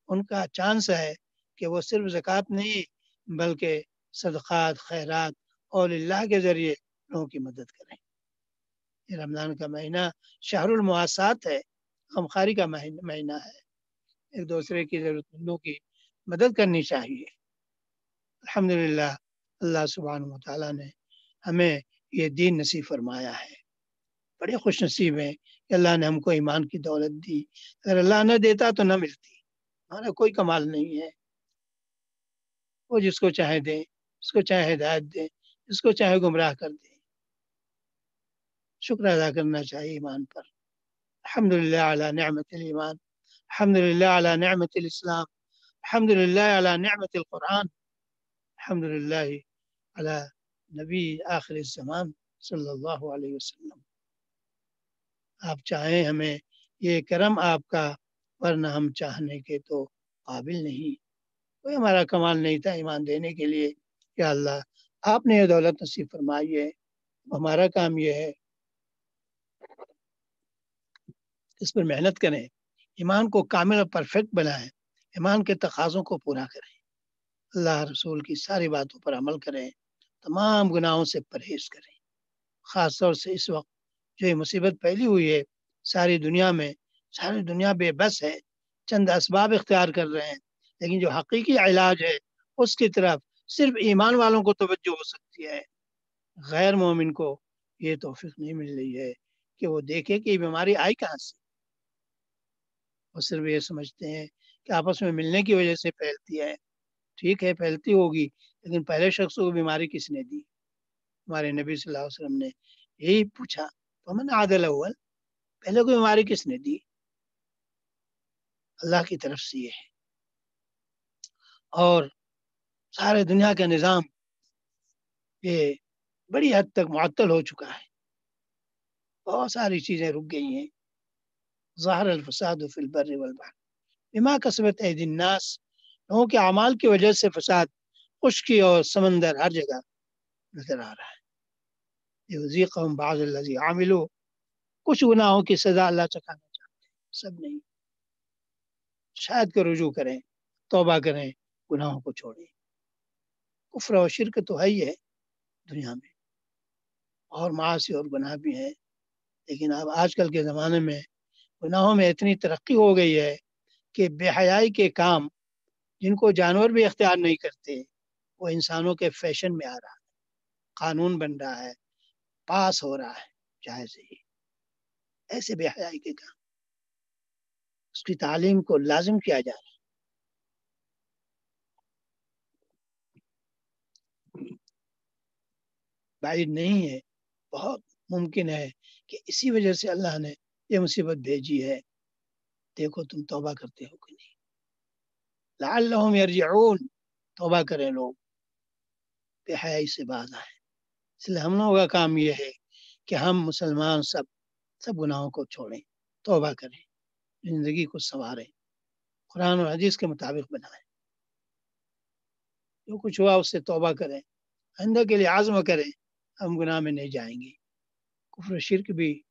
ان کا چانس ہے کہ وہ صرف زکوٰۃ نہیں، بلکہ صدقات، خیرات اور اللہ کے ذریعے لوگوں کی مدد کریں۔ یہ رمضان کا مہینہ شہر المواسات ہے غمخاری کا مہینہ ہے۔ ایک دوسرے کی ضرورت مندوں کی مدد کرنی چاہیے۔ الحمد للہ اللہ سبحانہ و تعالیٰ نے ہمیں یہ دین نصیب فرمایا ہے۔ بڑے خوش نصیب ہیں کہ اللہ نے ہم کو ایمان کی دولت دی۔ اگر اللہ نہ دیتا تو نہ ملتی۔ ہمارا کوئی کمال نہیں ہے۔ وہ جس کو چاہے دے اس کو چاہے ہدایت دے اس کو چاہے گمراہ کر دے شکر ادا کرنا چاہیے ایمان پر۔ الحمد للہ اعلیٰ نعمت المان الحمد للہ اعلیٰ نعمت الاسلام۔ الحمد للہ اعلیٰ نعمت القرآن۔ الحمد للہ علی نبی آخر الزمان صلی اللہ علیہ وسلم۔ آپ چاہیں ہمیں یہ کرم آپ کا، ورنہ ہم چاہنے کے تو قابل نہیں۔ کوئی ہمارا کمال نہیں تھا ایمان دینے کے لیے۔ کہ اللہ، آپ نے یہ دولت نصیب فرمائی ہے۔ ہمارا کام یہ ہے۔ اس پر محنت کریں۔ ایمان کو کامل اور پرفیکٹ بنائیں۔ ایمان کے تقاضوں کو پورا کریں۔ اللہ رسول کی ساری باتوں پر عمل کریں۔ تمام گناہوں سے پرہیز کریں۔ خاص طور سے اس وقت جو یہ مصیبت پھیلی ہوئی ہے، ساری دنیا میں، ساری دنیا بے بس ہے۔ چند اسباب اختیار کر رہے ہیں، لیکن جو حقیقی علاج ہے، اس کی طرف صرف ایمان والوں کو توجہ ہو سکتی ہے۔ غیر مومن کو یہ توفیق نہیں مل رہی ہے کہ وہ دیکھے کہ یہ بیماری آئی کہاں سے۔ وہ صرف یہ سمجھتے ہیں کہ آپس میں ملنے کی وجہ سے پھیلتی ہے۔ ٹھیک ہے، پھیلتی ہوگی لیکن پہلے شخص کو بیماری کس نے دی؟ ہمارے نبی صلی اللہ علیہ وسلم نے یہی پوچھا تو من عادل اول پہلے کو بیماری کس نے دی؟ اللہ کی طرف سے یہ ہے۔ اور سارے دنیا کا نظام یہ بڑی حد تک معطل ہو چکا ہے۔ بہت ساری چیزیں رک گئی ہیں۔ ظاہر الفساد فی البر والبحر۔ بما کسبت عید الناس۔ لوگوں کے اعمال کی وجہ سے فساد خشکی اور سمندر ہر جگہ نظر آ رہا ہے۔ یذیقہم بعض الذی عاملو کچھ گناہوں کی سزا اللہ چکانا چاہتے ہیں، سب نہیں۔ شاید کہ رجوع کریں، توبہ کریں، گناہوں کو چھوڑیں۔ کفر و شرک تو ہے ہی ہے دنیا میں۔ اور معاشی اور گناہ بھی ہیں۔ لیکن اب آج کل کے زمانے میں گناہوں میں اتنی ترقی ہو گئی ہے کہ بے حیائی کے کام جن کو جانور بھی اختیار نہیں کرتے وہ انسانوں کے فیشن میں آ رہا ہے۔ قانون بن رہا ہے۔ پاس ہو رہا ہے۔ چاہے سے ہی ایسے بے حیائی کے کام۔ اس کی تعلیم کو لازم کیا جا رہا ہے۔ بعید نہیں ہے۔ بہت ممکن ہے کہ اسی وجہ سے اللہ نے یہ مصیبت بھیجی ہے۔ دیکھو تم توبہ کرتے ہو کہ نہیں۔ لعلہم یرجعون۔ توبہ کریں لوگ۔ بے حیائی سے باز آئیں اس لیے ہم لوگوں کا کام یہ ہے کہ ہم مسلمان سب سب گناہوں کو چھوڑیں، توبہ کریں، زندگی کو سنواریں، قرآن اور حدیث کے مطابق بنائیں۔ جو کچھ ہوا اس سے توبہ کریں، آئندہ کے لیے عزم کریں، ہم گناہ میں نہیں جائیں گے۔ کفر و شرک بھی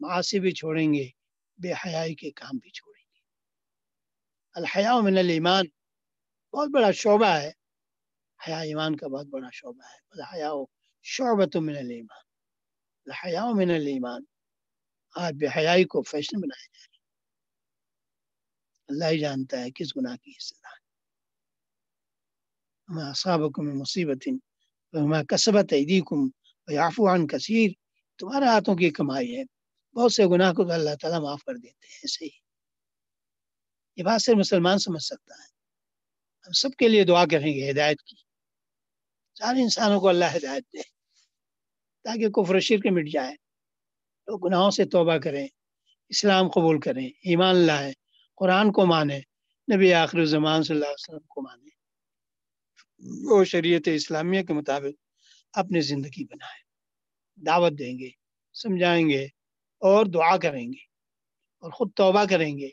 معاشی بھی چھوڑیں گے، بے حیائی کے کام بھی چھوڑیں گے۔ الحیاء من الایمان، بہت بڑا شعبہ ہے۔ حیا ایمان کا بہت بڑا شعبہ ہے۔ الحیاء شعبۃ من الایمان۔ الحیاء من الایمان۔ آج بے حیائی کو فیشن بنایا جا رہا ہے۔ اللہ ہی جانتا ہے کس گناہ کی سزا ہے اصابکم مصیبت، وما کسبت ایدیکم، ویعفو عن کثیر۔ تمہارے ہاتھوں کی کمائی ہے۔ بہت سے گناہ کو اللہ تعالیٰ معاف کر دیتے ہیں، ایسے ہی۔ یہ بات صرف مسلمان سمجھ سکتا ہے۔ ہم سب کے لیے دعا کریں گے، ہدایت کی۔ سارے انسانوں کو اللہ ہدایت دے تاکہ کفر و شرک مٹ جائے۔ لوگ گناہوں سے توبہ کریں، اسلام قبول کریں، ایمان لائیں، قرآن کو مانیں، نبی آخر زمان صلی اللہ علیہ وسلم کو مانیں۔ وہ شریعت اسلامیہ کے مطابق اپنی زندگی بنائیں۔ دعوت دیں گے، سمجھائیں گے اور دعا کریں گے اور خود توبہ کریں گے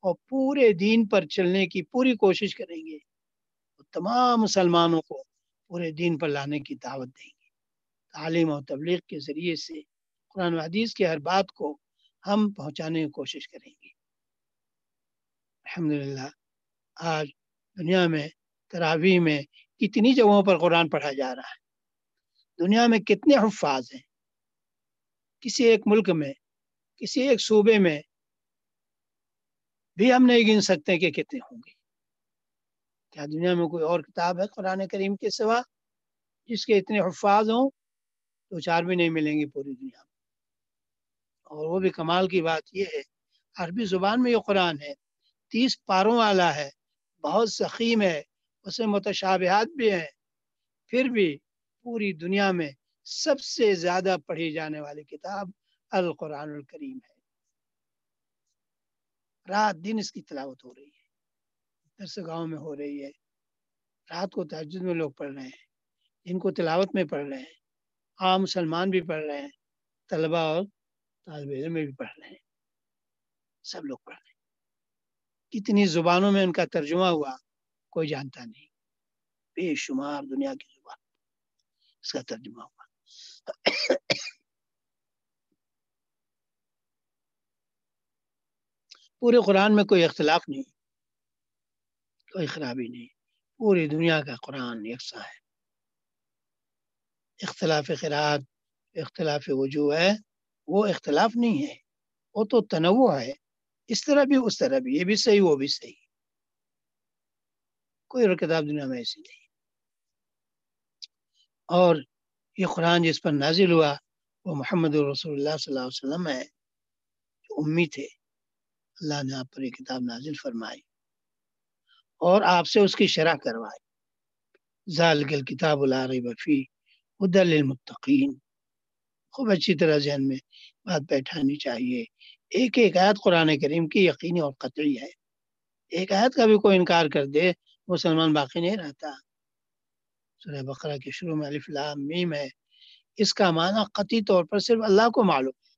اور پورے دین پر چلنے کی پوری کوشش کریں گے۔ اور تمام مسلمانوں کو پورے دین پر لانے کی دعوت دیں گے۔ تعلیم اور تبلیغ کے ذریعے سے قرآن و حدیث کی ہر بات کو ہم پہنچانے کی کوشش کریں گے۔ الحمدللہ، آج دنیا میں تراویح میں کتنی جگہوں پر قرآن پڑھا جا رہا ہے۔ دنیا میں کتنے حفاظ ہیں۔ کسی ایک ملک میں، کسی ایک صوبے میں بھی ہم نہیں گن سکتے کہ کتنے ہوں گے۔ کیا دنیا میں کوئی اور کتاب ہے قرآن کریم کے سوا جس کے اتنے حفاظ ہوں تو چار بھی نہیں ملیں گے پوری دنیا میں؟ اور وہ بھی کمال کی بات یہ ہے، عربی زبان میں یہ قرآن ہے، تیس پاروں والا ہے، بہت سخیم ہے، اس میں متشابہات بھی ہیں، پھر بھی پوری دنیا میں سب سے زیادہ پڑھی جانے والی کتاب القرآن الکریم ہے۔ رات دن اس کی تلاوت ہو رہی ہے۔ درس گاؤں میں ہو رہی ہے۔ رات کو تحجد میں لوگ پڑھ رہے ہیں۔ جن کو تلاوت میں پڑھ رہے ہیں۔ عام مسلمان بھی پڑھ رہے ہیں۔ طلبہ اور طالب علم میں بھی پڑھ رہے ہیں۔ سب لوگ پڑھ رہے ہیں۔ کتنی زبانوں میں ان کا ترجمہ ہوا کوئی جانتا نہیں۔ بے شمار دنیا کی زبان۔ اس کا ترجمہ ہوا۔ پورے قرآن میں کوئی اختلاف نہیں۔ کوئی خرابی نہیں۔ پوری دنیا کا قرآن یکساں ہے۔ اختلاف خراط اختلاف وجوہ ہے، وہ اختلاف نہیں ہے۔ وہ تو تنوع ہے۔ اس طرح بھی، اس طرح بھی۔ یہ بھی صحیح، وہ بھی صحیح۔ کوئی اور کتاب دنیا میں ایسی نہیں۔ اور یہ قرآن جس پر نازل ہوا، وہ محمد رسول اللہ صلی اللہ علیہ وسلم ہے، جو امی تھے۔ اللہ نے آپ پر یہ کتاب نازل فرمائی۔ اور آپ سے اس کی شرح کروائی ذالک الکتاب لا ریب فی ہدی للمتقین۔ خوب اچھی طرح ذہن میں بات بیٹھانی چاہیے۔ ایک ایک آیت قرآن کریم کی یقینی اور قطعی ہے۔ ایک آیت کا بھی کوئی انکار کر دے، مسلمان باقی نہیں رہتا۔ سورہ بقرہ کے شروع میں الف لام میم ہے۔ اس کا معنی قطعی طور پر صرف اللہ کو معلوم ہے۔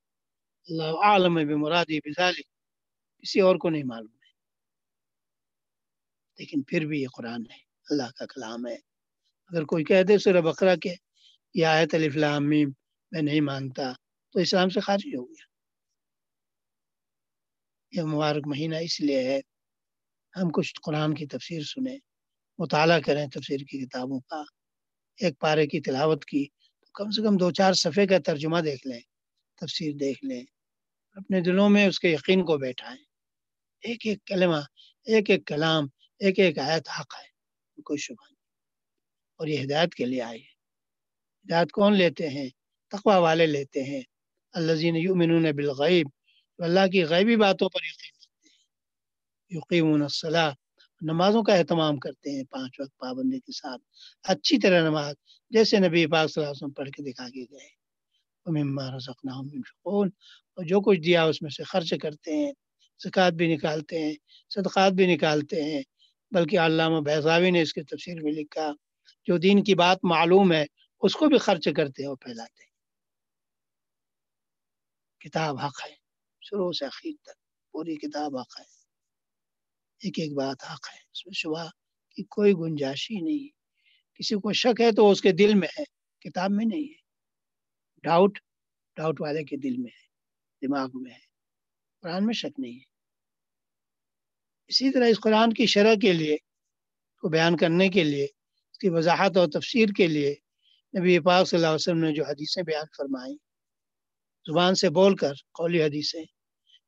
اللہ عالم بمرادی بذالک۔ کسی اور کو نہیں معلوم۔ لیکن پھر بھی یہ قرآن ہے، اللہ کا کلام ہے۔ اگر کوئی کہہ دے سورہ بقرہ کے یہ آیت الف لام میم، میں نہیں مانتا، تو اسلام سے خارج ہو گیا۔ یہ مبارک مہینہ اس لیے ہے، ہم کچھ قرآن کی تفسیر سنیں، مطالعہ کریں تفسیر کی کتابوں کا۔ ایک پارے کی تلاوت کی، تو کم سے کم دو چار صفحے کا ترجمہ دیکھ لیں، تفسیر دیکھ لیں۔ اپنے دلوں میں اس کے یقین کو بیٹھائیں۔ ایک ایک کلمہ، ایک ایک کلام ایک ایک آیت حق ہے، کوئی شبہ نہیں۔ اور یہ ہدایت کے لیے آئی ہے۔ ہدایت کون لیتے ہیں؟ تقوی والے لیتے ہیں۔ الذین یؤمنون بالغیب، اللہ کی غیبی باتوں پر یقین رکھتے ہیں۔ یقیمون الصلاح نمازوں کا اہتمام کرتے ہیں پانچ وقت پابندی کے ساتھ۔ اچھی طرح نماز، جیسے نبی پاک صلی اللہ علیہ وسلم پڑھ کے دکھا کے گئے۔ وَمِمَّا رَزَقْنَاهُمْ يُنْفِقُونَ، اور جو کچھ دیا اس میں سے خرچ کرتے ہیں، زکوٰۃ بھی نکالتے ہیں، صدقات بھی نکالتے ہیں۔ بلکہ علامہ بیضاوی نے اس کی تفسیر میں لکھا، جو دین کی بات معلوم ہے، اس کو بھی خرچ کرتے ہیں اور پھیلاتے ہیں۔ کتاب حق ہے، شروع سے اخیر تک پوری کتاب حق ہے۔ ایک ایک بات حق ہے، اس میں شبہ کی کوئی گنجائش ہی نہیں کسی کو شک ہے تو اس کے دل میں ہے، کتاب میں نہیں ہے۔ ڈاؤٹ ڈاؤٹ والے کے دل میں ہے، دماغ میں ہے۔ قرآن میں شک نہیں ہے۔ اسی طرح اس قرآن کی شرح کے لیے، کو بیان کرنے کے لیے، اس کی وضاحت اور تفسیر کے لیے نبی پاک صلی اللہ علیہ وسلم نے جو حدیثیں بیان فرمائیں، زبان سے بول کر قولی حدیثیں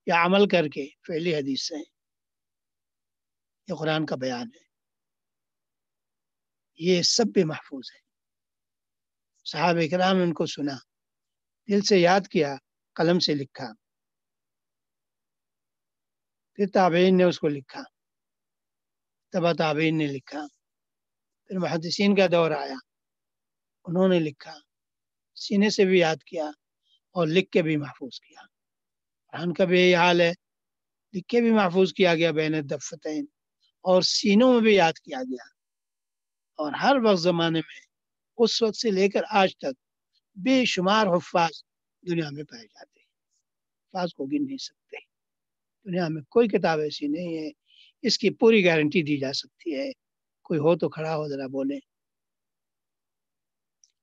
یا عمل کر کے فعلی حدیثیں، یہ قرآن کا بیان ہے۔ یہ سب بھی محفوظ ہے صحابہ اکرام نے ان کو سنا، دل سے یاد کیا، قلم سے لکھا۔ پھر تابعین نے اس کو لکھا تبا تابعین نے لکھا پھر محدثین کا دور آیا انہوں نے لکھا سینے سے بھی یاد کیا اور لکھ کے بھی محفوظ کیا قرآن کا بھی یہی حال ہے لکھ کے بھی محفوظ کیا گیا بین دفتین اور سینوں میں بھی یاد کیا گیا اور ہر وقت زمانے میں اس وقت سے لے کر آج تک بے شمار حفاظ دنیا میں پائے جاتے ہیں حفاظ کو گن نہیں سکتے دنیا میں کوئی کتاب ایسی نہیں ہے۔ اس کی پوری گارنٹی دی جا سکتی ہے۔ کوئی ہو تو کھڑا ہو، ذرا بولے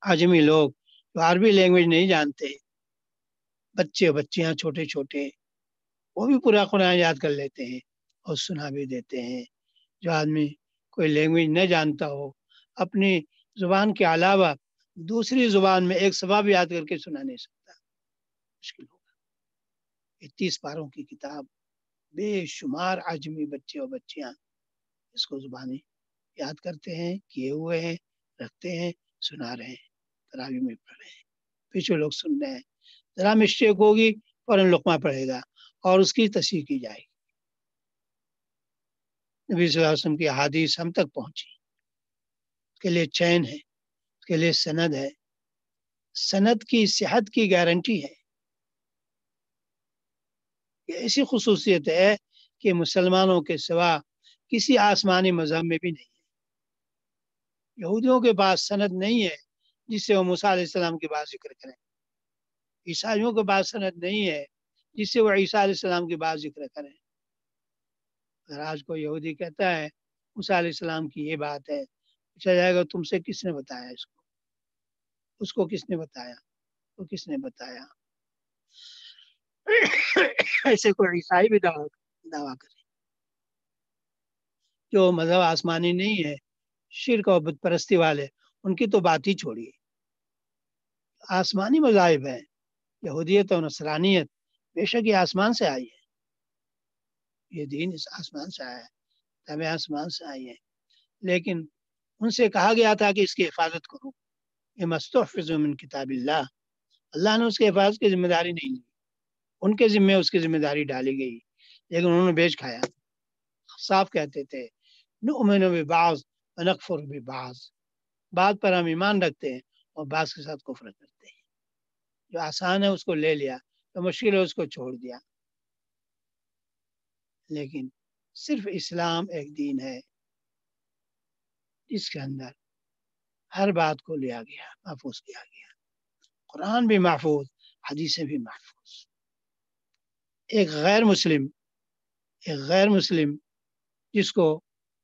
آجمی لوگ جو عربی لینگویج نہیں جانتے، بچے بچیاں چھوٹے چھوٹے، وہ بھی پورا قرآن یاد کر لیتے ہیں اور سنا بھی دیتے ہیں۔ جو آدمی کوئی لینگویج نہ جانتا ہو، اپنی زبان کے علاوہ دوسری زبان میں ایک سباب یاد کر کے سنا نہیں سکتا۔ مشکل ہوگا۔ یہ تیس پاروں کی کتاب بے شمار عجمی بچے اور بچیاں اس کو زبانی یاد کرتے ہیں، کیے ہوئے ہیں، رکھتے ہیں، سنا رہے ہیں، تراوی میں پڑھ رہے ہیں۔ پیچھے لوگ سن رہے ہیں، ذرا مسٹیک ہوگی، فوراً لقمہ پڑھے گا اور اس کی تصحیح کی جائے گی۔ نبی صلی اللہ علیہ وسلم کی حادیث ہم تک پہنچی۔ اس کے لیے چین ہے، اس کے لیے سند ہے۔ سند کی صحت کی گارنٹی ہے۔ یہ ایسی خصوصیت ہے کہ مسلمانوں کے سوا کسی آسمانی مذہب میں بھی نہیں ہے۔ یہودیوں کے پاس سند نہیں ہے جس سے وہ موسیٰ علیہ السلام کی بات ذکر کریں۔ عیسائیوں کے پاس سند نہیں ہے جس سے وہ عیسیٰ علیہ السلام کی بات ذکر کریں۔ اگر آج کو یہودی کہتا ہے موسیٰ علیہ السلام کی یہ بات ہے، پوچھا جائے گا تم سے کس نے بتایا اس کو؟ اس کو کس نے بتایا؟ وہ کس نے بتایا؟ [coughs] ایسے کوئی عیسائی بھی دعویٰ کرے۔ جو مذہب آسمانی نہیں ہے، شرک اور بت پرستی والے، ان کی تو بات ہی چھوڑیے۔ آسمانی مذاہب ہیں، یہودیت اور نصرانیت بے شک یہ آسمان سے آئی ہے یہ دین اس آسمان سے آیا ہے تب آسمان سے آئی ہے لیکن ان سے کہا گیا تھا کہ اس کی حفاظت کرو۔ یہ مستحفظ من کتاب اللہ۔ اللہ نے اس کی حفاظت کی ذمہ داری نہیں لی۔ ان کے ذمے اس کی ذمہ داری ڈالی گئی، لیکن انہوں نے بیچ کھایا۔ صاف کہتے تھے نؤمن ببعض ونکفر ببعض۔ بعض پر ہم ایمان رکھتے ہیں اور بعض کے ساتھ کفر کرتے ہیں۔ جو آسان ہے اس کو لے لیا، جو مشکل ہے اس کو چھوڑ دیا۔ لیکن صرف اسلام ایک دین ہے، جس کے اندر ہر بات کو لیا گیا، محفوظ کیا گیا۔ قرآن بھی محفوظ، حدیثیں بھی محفوظ۔ ایک غیر مسلم، ایک غیر مسلم جس کو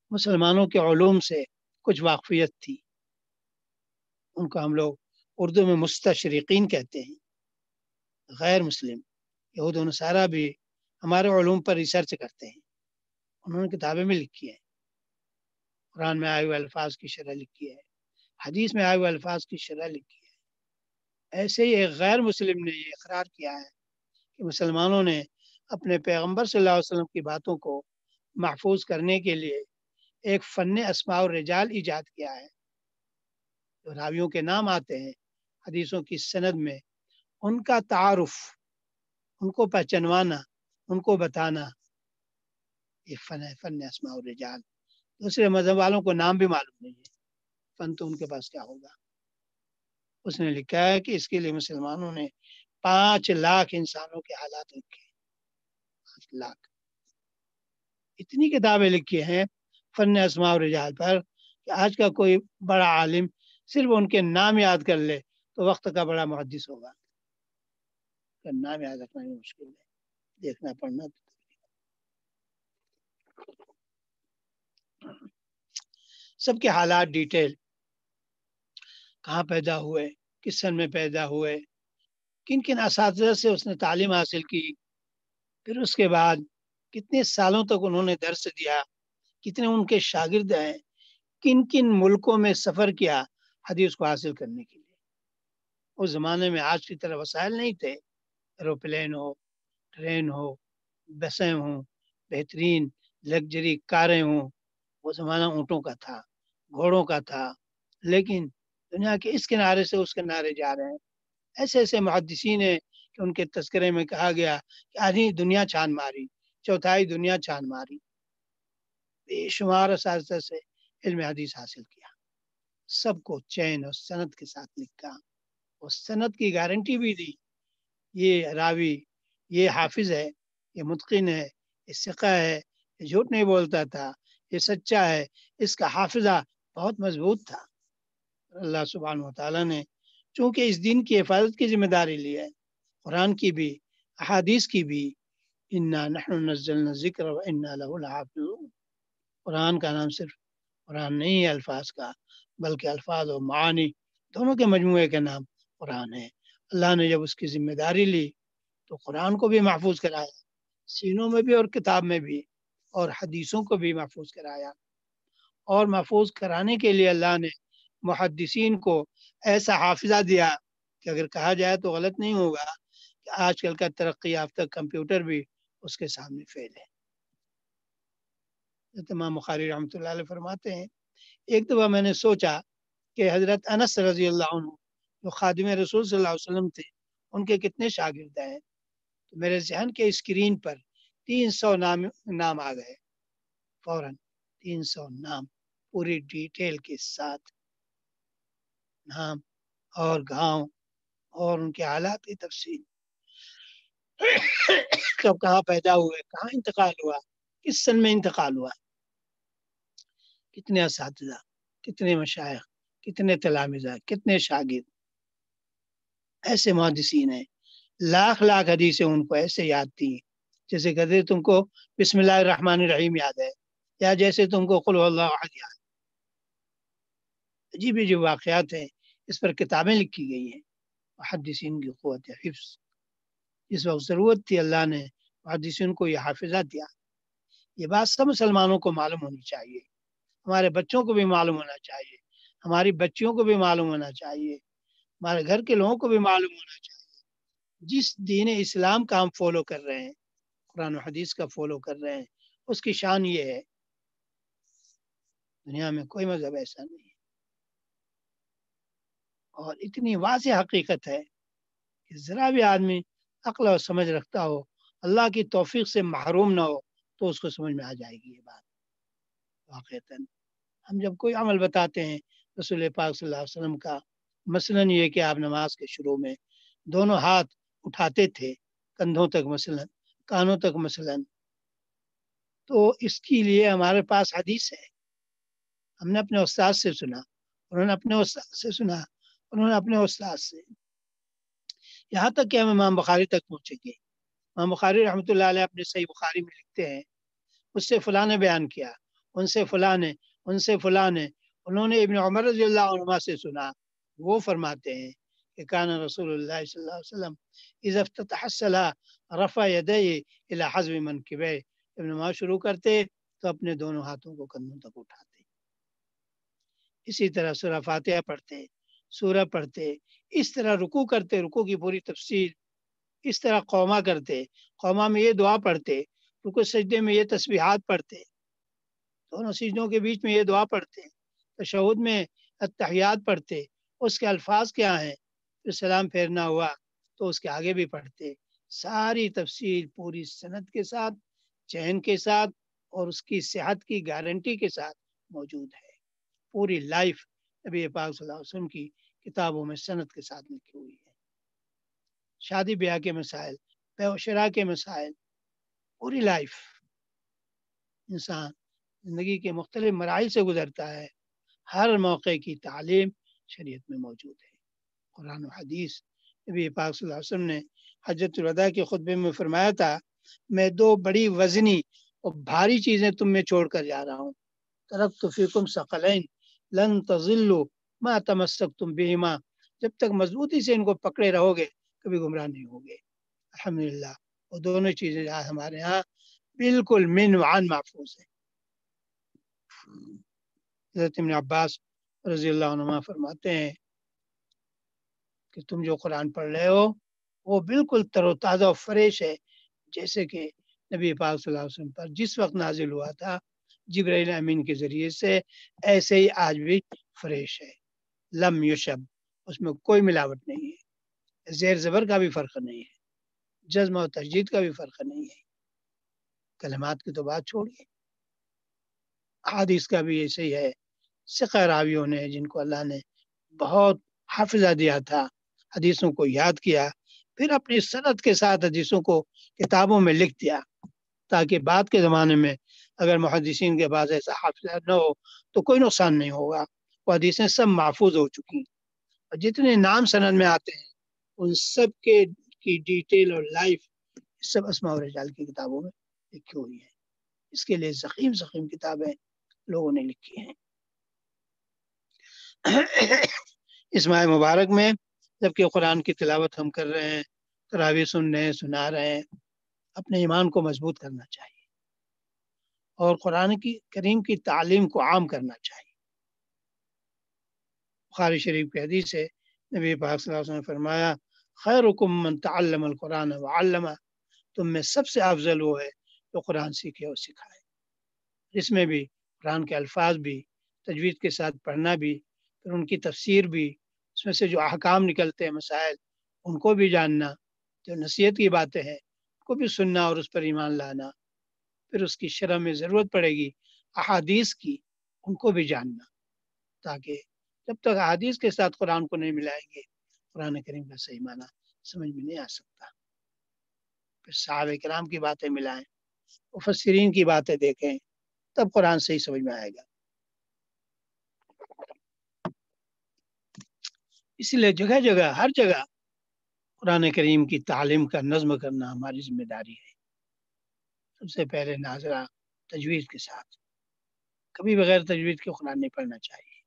مسلمانوں کے علوم سے کچھ واقفیت تھی۔ ان کو ہم لوگ اردو میں مستشرقین کہتے ہیں۔ غیر مسلم، یہود و نصارہ بھی ہمارے علوم پر ریسرچ کرتے ہیں۔ انہوں نے کتابیں بھی لکھی ہیں۔ قرآن میں آئے ہوئے الفاظ کی شرح لکھی ہے۔ حدیث میں آئے ہوئے الفاظ کی شرح لکھی ہے۔ ایسے ہی ایک غیر مسلم نے یہ اقرار کیا ہے کہ مسلمانوں نے اپنے پیغمبر صلی اللہ علیہ وسلم کی باتوں کو محفوظ کرنے کے لیے ایک فن اسماء الرجال ایجاد کیا ہے۔ جو راویوں کے نام آتے ہیں، حدیثوں کی سند میں ان کا تعارف، ان کو پہچنوانا، ان کو بتانا، یہ فن ہے، فن اسماء الرجال۔ دوسرے مذہب والوں کو نام بھی معلوم نہیں ہے۔ فن تو ان کے پاس کیا ہوگا؟ اس نے لکھا ہے کہ اس کے لیے مسلمانوں نے پانچ لاکھ انسانوں کے حالات لکھے پانچ لاکھ اتنی کتابیں لکھی ہیں فن اسماء الرجال پر کہ آج کا کوئی بڑا عالم صرف ان کے نام یاد کر لے تو وقت کا بڑا محدث ہوگا۔ نام یاد رکھنا بھی مشکل ہے۔ دیکھنا، پڑھنا۔ سب کے حالات ڈیٹیل۔ کہاں پیدا ہوئے؟ کس سن میں پیدا ہوئے؟ کن کن اساتذہ سے اس نے تعلیم حاصل کی؟ پھر اس کے بعد کتنے سالوں تک انہوں نے درس دیا، کتنے ان کے شاگرد ہیں، کن کن ملکوں میں سفر کیا حدیث کو حاصل کرنے کے لیے۔ اس زمانے میں آج کی طرح وسائل نہیں تھے۔ ایروپلین ہو، ٹرین ہو، بسیں ہوں، بہترین لگژری کاریں ہوں۔ وہ زمانہ اونٹوں کا تھا، گھوڑوں کا تھا۔ لیکن دنیا کے اس کنارے سے اس کنارے جا رہے ہیں۔ ایسے ایسے محدثین ہیں کہ ان کے تذکرے میں کہا گیا کہ آدھی دنیا چھان ماری، چوتھائی دنیا چھان ماری۔ بے شمار اساتذہ سے علم حدیث حاصل کیا۔ سب کو چین اور صنعت کے ساتھ لکھا اور صنعت کی گارنٹی بھی دی۔ یہ راوی، یہ حافظ ہے، یہ متقن ہے، یہ سکہ ہے، یہ جھوٹ نہیں بولتا تھا، یہ سچا ہے۔ اس کا حافظہ بہت مضبوط تھا۔ اللہ سبحانہ و تعالیٰ نے چونکہ اس دین کی حفاظت کی ذمہ داری لی ہے قرآن کی بھی، احادیث کی بھی، انا نحن نزلنا ذکر و انا له الحافظون قرآن کا نام صرف قرآن نہیں ہے الفاظ کا، بلکہ الفاظ و معانی دونوں کے مجموعے کا نام قرآن ہے اللہ نے جب اس کی ذمہ داری لی تو قرآن کو بھی محفوظ کرایا، سینوں میں بھی اور کتاب میں بھی، اور حدیثوں کو بھی محفوظ کرایا۔ اور محفوظ کرانے کے لیے اللہ نے محدثین کو ایسا حافظہ دیا کہ اگر کہا جائے تو غلط نہیں ہوگا۔ آج کل کا ترقی یافتہ کمپیوٹر بھی اس کے سامنے فیل ہے۔ تمام مخاری رحمۃ اللہ علیہ فرماتے ہیں، ایک دفعہ میں نے سوچا کہ حضرت انس رضی اللہ عنہ، جو خادم رسول صلی اللہ علیہ وسلم تھے، ان کے کتنے شاگرد ہیں؟ تو میرے ذہن کے اسکرین پر تین سو نام نام آ گئے۔ فوراً تین سو نام پوری ڈیٹیل کے ساتھ، نام اور گاؤں اور ان کے حالات کی تفصیل۔ کب کہاں پیدا ہوئے، کہاں انتقال ہوا، کس سن میں انتقال ہوا؟ کتنے اساتذہ، کتنے مشائق، کتنے تلامزہ کتنے شاگرد۔ ایسے محدثین ہیں، لاکھ لاکھ حدیثیں ان کو ایسے یاد تھی جیسے کہتے تم کو بسم اللہ الرحمن الرحیم یاد ہے، یا جیسے تم کو قل اللہ احد یاد عجیب عجیب واقعات ہیں، اس پر کتابیں لکھی گئی ہیں، محدثین کی قوت حفظ۔ جس وقت ضرورت تھی اللہ نے محدثین کو یہ حافظہ دیا۔ یہ بات سب مسلمانوں کو معلوم ہونی چاہیے۔ ہمارے بچوں کو بھی معلوم ہونا چاہیے۔ ہماری بچیوں کو بھی معلوم ہونا چاہیے۔ ہمارے گھر کے لوگوں کو بھی معلوم ہونا چاہیے۔ جس دین اسلام کا ہم فالو کر رہے ہیں، قرآن و حدیث کا فالو کر رہے ہیں، اس کی شان یہ ہے۔ دنیا میں کوئی مذہب ایسا نہیں ہے۔ اور اتنی واضح حقیقت ہے کہ ذرا بھی آدمی عقل اور سمجھ رکھتا ہو، اللہ کی توفیق سے محروم نہ ہو، تو اس کو سمجھ میں آ جائے گی یہ بات۔ واقعتاً، ہم جب کوئی عمل بتاتے ہیں رسول پاک صلی اللہ علیہ وسلم کا، مثلا یہ کہ آپ نماز کے شروع میں دونوں ہاتھ اٹھاتے تھے، کندھوں تک مثلا، کانوں تک مثلا، تو اس کے لیے ہمارے پاس حدیث ہے۔ ہم نے اپنے استاد سے سنا، انہوں نے اپنے استاد سے سنا، انہوں نے اپنے استاد سے۔ یہاں تک کہ ہم امام بخاری تک پہنچے گے۔ امام بخاری رحمۃ اللہ علیہ اپنے صحیح بخاری میں لکھتے ہیں، اس سے فلاں نے بیان کیا، ان سے فلاں نے، ان سے فلاں نے، انہوں نے ابن عمر رضی اللہ عنہ سے سنا۔ وہ فرماتے ہیں کہ کان رسول اللہ صلی اللہ علیہ وسلم اذا افتتح الصلاة رفع یدیه الى حزب منکبے جب نماز شروع کرتے تو اپنے دونوں ہاتھوں کو کندھوں تک اٹھاتے۔ اسی طرح سورہ فاتحہ پڑھتے سورہ پڑھتے، اس طرح رکو کرتے رکو کی پوری تفصیل اس طرح قوما کرتے قوما میں یہ دعا پڑھتے رکو سجدے میں یہ تسبیحات پڑھتے، دونوں سجدوں کے بیچ میں یہ دعا پڑھتے، تشہد میں اتحیات پڑھتے، اس کے الفاظ کیا ہیں؟ پھر سلام پھیرنا ہوا تو اس کے آگے بھی پڑھتے، ساری تفصیل پوری صنعت کے ساتھ، چین کے ساتھ اور اس کی صحت کی گارنٹی کے ساتھ موجود ہے، پوری لائف نبی پاک صلی اللہ علیہ وسلم کی کتابوں میں صنعت کے ساتھ لکھی ہوئی ہے۔ شادی، بیاہ کے مسائل بے و شرا کے مسائل، پوری لائف انسان زندگی کے مختلف مراحل سے گزرتا ہے۔ ہر موقع کی تعلیم شریعت میں موجود ہے۔ قرآن و حدیث نبی پاک صلی اللہ علیہ وسلم نے حجت الوداع کے خطبے میں فرمایا تھا، میں دو بڑی وزنی اور بھاری چیزیں تم میں چھوڑ کر جا رہا ہوں۔ ترک تو فیکم ثقلین لن تزلو ما تمسک تم بہما جب تک مضبوطی سے ان کو پکڑے رہو گے کبھی گمراہ نہیں ہوگے۔ الحمدللہ۔ وہ دونوں چیزیں ہمارے ہاں بالکل من وعن محفوظ ہیں۔ حضرت ابن عباس رضی اللہ عنہ فرماتے ہیں کہ تم جو قرآن پڑھ رہے ہو، وہ بالکل تر و تازہ و فریش ہے، جیسے کہ نبی پاک صلی اللہ علیہ وسلم پر جس وقت نازل ہوا تھا جبرائیل امین کے ذریعے سے ایسے ہی آج بھی فریش ہے۔ لم یشب، اس میں کوئی ملاوٹ نہیں ہے۔ زیر زبر کا بھی فرق نہیں ہے۔ جزم و تجدید کا بھی فرق نہیں ہے۔ کلمات کی تو بات چھوڑیے۔ حادث کا بھی ایسے ہی ہے۔ سقہ راویوں نے، جن کو اللہ نے بہت حافظہ دیا تھا، حدیثوں کو یاد کیا، پھر اپنی صنعت کے ساتھ حدیثوں کو کتابوں میں لکھ دیا تاکہ بعد کے زمانے میں اگر محدثین کے بعد ایسا حافظہ نہ ہو، تو کوئی نقصان نہیں ہوگا۔ وہ حدیثیں سب محفوظ ہو چکی اور جتنے نام سند میں آتے ہیں، ان سب کے کی ڈیٹیل اور لائف سب اسماء و رجال کی کتابوں میں لکھی ہوئی ہے اس کے لیے زخیم زخیم کتابیں لوگوں نے لکھی ہیں۔ اس ماہ مبارک میں جبکہ قرآن کی تلاوت ہم کر رہے ہیں تراوی سن رہے ہیں سنا رہے ہیں، اپنے ایمان کو مضبوط کرنا چاہیے۔ اور قرآن کی کریم کی تعلیم کو عام کرنا چاہیے۔ بخاری شریف کی حدیث ہے، نبی پاک صلی اللہ علیہ وسلم نے فرمایا، خیرکم من تعلم القرآن وعلم تم میں سب سے افضل وہ ہے جو قرآن سیکھے اور سکھائے۔ اس میں بھی قرآن کے الفاظ بھی، تجوید کے ساتھ پڑھنا بھی، پھر ان کی تفسیر بھی، اس میں سے جو احکام نکلتے ہیں مسائل، ان کو بھی جاننا، جو نصیحت کی باتیں ہیں، ان کو بھی سننا اور اس پر ایمان لانا۔ پھر اس کی شرح میں ضرورت پڑے گی احادیث کی، ان کو بھی جاننا۔ تاکہ جب تک احادیث کے ساتھ قرآن کو نہیں ملائیں گے، قرآن کریم کا صحیح معنی سمجھ میں نہیں آ سکتا۔ پھر صحابہ کرام کی باتیں ملائیں، مفسرین کی باتیں دیکھیں، تب قرآن صحیح سمجھ میں آئے گا۔ اس لیے جگہ جگہ، ہر جگہ قرآن کریم کی تعلیم کا نظم کرنا ہماری ذمہ داری ہے۔ سب سے پہلے ناظرہ تجویز کے ساتھ۔ کبھی بغیر تجویز کے قرآن نہیں پڑھنا چاہیے۔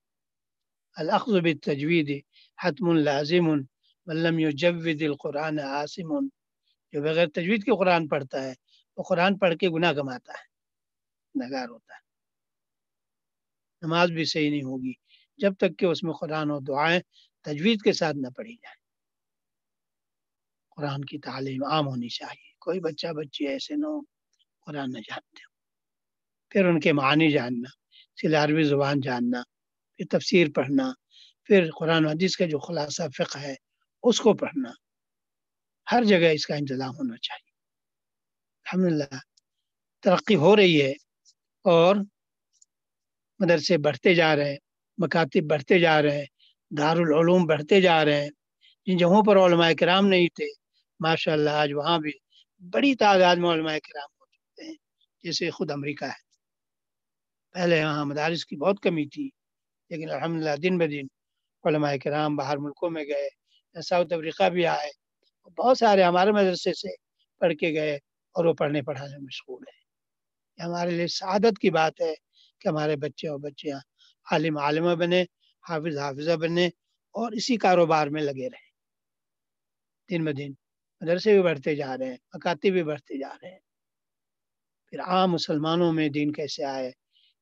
الاخذ بالتجوید حتم لازم ولم یجود القرآن عاصم۔ جو بغیر تجوید کے قرآن پڑھتا ہے، وہ قرآن پڑھ کے گناہ کماتا ہے، نگار ہوتا ہے۔ نماز بھی صحیح نہیں ہوگی جب تک کہ اس میں قرآن و دعائیں تجوید کے ساتھ نہ پڑھی جائیں۔ قرآن کی تعلیم عام ہونی چاہیے۔ کوئی بچہ بچی ایسے نہ ہو۔ قرآن نہ جانتے ہو پھر ان کے معنی جاننا سل عربی زبان جاننا، پھر تفسیر پڑھنا، پھر قرآن حدیث کا جو خلاصہ فقہ ہے، اس کو پڑھنا۔ ہر جگہ اس کا انتظام ہونا چاہیے۔ الحمدللہ، ترقی ہو رہی ہے اور مدرسے بڑھتے جا رہے ہیں، مکاتب بڑھتے جا رہے ہیں، دارالعلوم بڑھتے جا رہے ہیں۔ جن جگہوں پر علماء کرام نہیں تھے ماشاء اللہ آج وہاں بھی بڑی تعداد میں علماء کرام جیسے خود امریکہ ہے۔ پہلے یہاں مدارس کی بہت کمی تھی، لیکن الحمدللہ دن بہ دن علماء کرام باہر ملکوں میں گئے، ساؤتھ افریقہ بھی آئے، بہت سارے ہمارے مدرسے سے پڑھ کے گئے اور وہ پڑھنے پڑھانے میں مشغول ہے یہ ہمارے لیے سعادت کی بات ہے کہ ہمارے بچے اور بچیاں عالم عالمہ بنے، حافظ حافظہ بنے اور اسی کاروبار میں لگے رہے دن بہ دن مدرسے بھی بڑھتے جا رہے ہیں مکاتی بھی بڑھتے جا رہے ہیں۔ پھر عام مسلمانوں میں دین کیسے آئے؟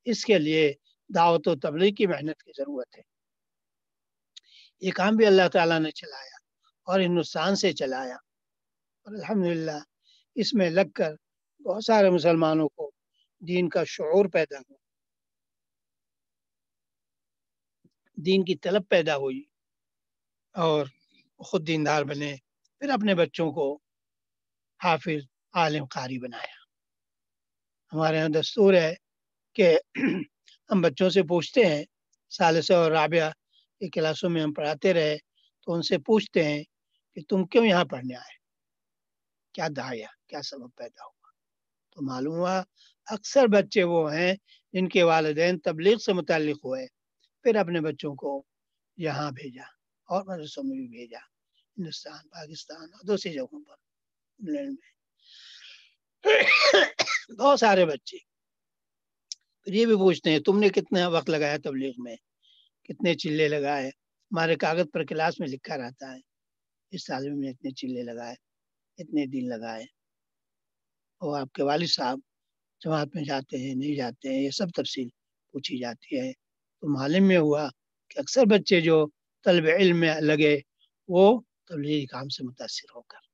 اس کے لیے دعوت و تبلیغ کی محنت کی ضرورت ہے۔ یہ کام بھی اللہ تعالیٰ نے چلایا اور ہندوستان سے چلایا۔ اور الحمدللہ، اس میں لگ کر بہت سارے مسلمانوں کو دین کا شعور پیدا ہوا۔ دین کی طلب پیدا ہوئی اور خود دیندار بنے، پھر اپنے بچوں کو حافظ، عالم، قاری بنایا۔ ہمارے یہاں دستور ہے کہ ہم بچوں سے پوچھتے ہیں سالسہ اور رابعہ کی کلاسوں میں ہم پڑھاتے رہے تو ان سے پوچھتے ہیں کہ تم کیوں یہاں پڑھنے آئے؟ کیا دہایا کیا سبب پیدا ہوا؟ تو معلوم ہوا اکثر بچے وہ ہیں جن کے والدین تبلیغ سے متعلق ہوئے، پھر اپنے بچوں کو یہاں بھیجا اور مدرسوں میں بھی بھیجا، ہندوستان، پاکستان اور دوسری جگہوں پر، انگلینڈ میں۔ بہت سارے بچے۔ پھر یہ بھی پوچھتے ہیں، تم نے کتنا وقت لگایا تبلیغ میں؟ کتنے چلے لگائے؟ ہمارے کاغذ پر کلاس میں لکھا رہتا ہے۔ اس سال میں اتنے چلے لگائے، اتنے دن لگائے۔ اور آپ کے والد صاحب جماعت میں جاتے ہیں، نہیں جاتے ہیں، یہ سب تفصیل پوچھی جاتی ہے۔ تو معلوم میں ہوا کہ اکثر بچے جو طلب علم میں لگے، وہ تبلیغی کام سے متاثر ہو کر۔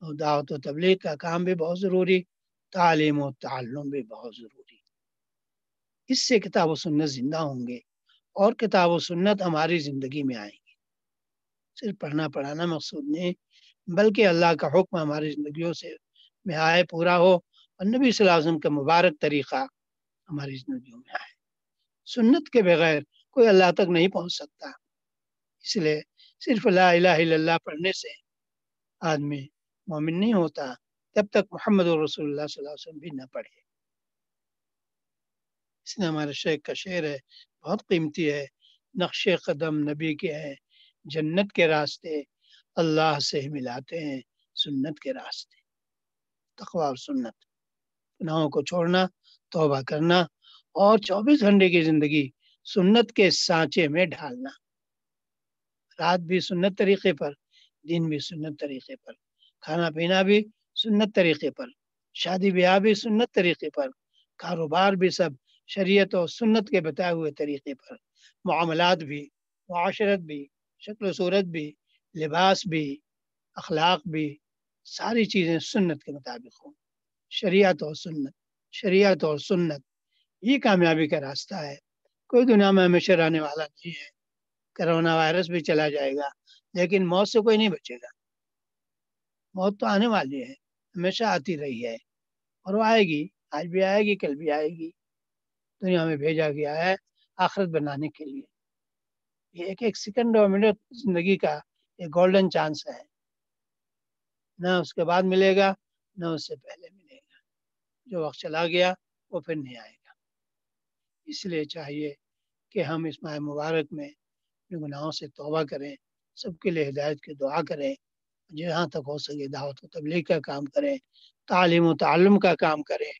اور دعوت و تبلیغ کا کام بھی بہت ضروری، تعلیم و تعلم بھی بہت ضروری۔ اس سے کتاب و سنت زندہ ہوں گے اور کتاب و سنت ہماری زندگی میں آئیں گی صرف پڑھنا پڑھانا مقصود نہیں، بلکہ اللہ کا حکم ہماری زندگیوں سے میں آئے پورا ہو اور نبی صلی اللہ علیہ وسلم کا مبارک طریقہ ہماری زندگیوں میں آئے۔ سنت کے بغیر کوئی اللہ تک نہیں پہنچ سکتا۔ اس لیے صرف لا الہ الا اللہ پڑھنے سے آدمی مومن نہیں ہوتا جب تک محمد رسول اللہ صلی اللہ علیہ وسلم بھی نہ پڑھے۔ اس نے ہمارے شیخ کا شعر ہے، بہت قیمتی ہے، نقش قدم نبی کے ہیں، جنت کے راستے اللہ سے ملاتے ہیں، سنت کے راستے۔ تقوی اور سنت۔ گناہوں کو چھوڑنا، توبہ کرنا اور چوبیس گھنٹے کی زندگی سنت کے سانچے میں ڈھالنا۔ رات بھی سنت طریقے پر، دن بھی سنت طریقے پر۔ کھانا پینا بھی سنت طریقے پر، شادی بیاہ بھی سنت طریقے پر، کاروبار بھی سب شریعت اور سنت کے بتائے ہوئے طریقے پر، معاملات بھی، معاشرت بھی، شکل و صورت بھی، لباس بھی، اخلاق بھی، ساری چیزیں سنت کے مطابق ہوں۔ شریعت اور سنت، شریعت اور سنت، یہ کامیابی کا راستہ ہے۔ کوئی دنیا میں ہمیشہ رہنے والا نہیں ہے۔ کرونا وائرس بھی چلا جائے گا، لیکن موت سے کوئی نہیں بچے گا۔ موت تو آنے والی ہے ہمیشہ آتی رہی ہے۔ اور وہ آئے گی، آج بھی آئے گی، کل بھی آئے گی۔ دنیا میں بھیجا گیا ہے آخرت بنانے کے لیے۔ یہ ایک ایک سیکنڈ اور منٹ زندگی کا ایک گولڈن چانس ہے۔ نہ اس کے بعد ملے گا، نہ اس سے پہلے ملے گا۔ جو وقت چلا گیا، وہ پھر نہیں آئے گا۔ اس لیے چاہیے کہ ہم اس ماہ مبارک میں گناہوں سے توبہ کریں، سب کے لیے ہدایت کی دعا کریں۔ جہاں تک ہو سکے، دعوت و تبلیغ کا کام کریں، تعلیم و تعلم کا کام کریں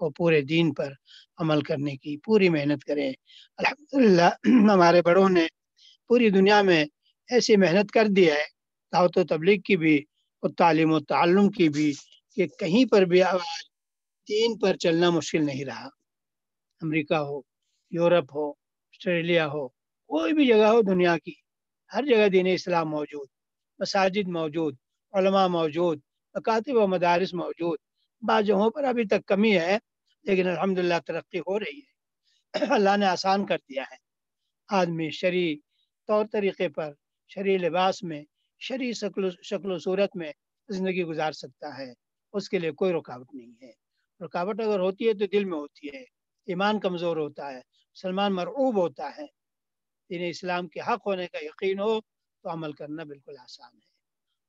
اور پورے دین پر عمل کرنے کی پوری محنت کریں۔ الحمدللہ، ہمارے بڑوں نے پوری دنیا میں ایسی محنت کر دی ہے، دعوت و تبلیغ کی بھی اور تعلیم و تعلم کی بھی، کہ کہیں پر بھی آواز دین پر چلنا مشکل نہیں رہا۔ امریکہ ہو، یورپ ہو، آسٹریلیا ہو، کوئی بھی جگہ ہو دنیا کی، ہر جگہ دین اسلام موجود۔ مساجد موجود، علماء موجود مکاتب و مدارس موجود۔ بعض جگہوں پر ابھی تک کمی ہے، لیکن الحمدللہ ترقی ہو رہی ہے۔ اللہ نے آسان کر دیا ہے۔ آدمی شرع طور طریقے پر شرع لباس میں شرع شکل و صورت میں زندگی گزار سکتا ہے۔ اس کے لیے کوئی رکاوٹ نہیں ہے۔ رکاوٹ اگر ہوتی ہے تو دل میں ہوتی ہے۔ ایمان کمزور ہوتا ہے، مسلمان مرعوب ہوتا ہے۔ دین اسلام کے حق ہونے کا یقین ہو تو عمل کرنا بالکل آسان ہے۔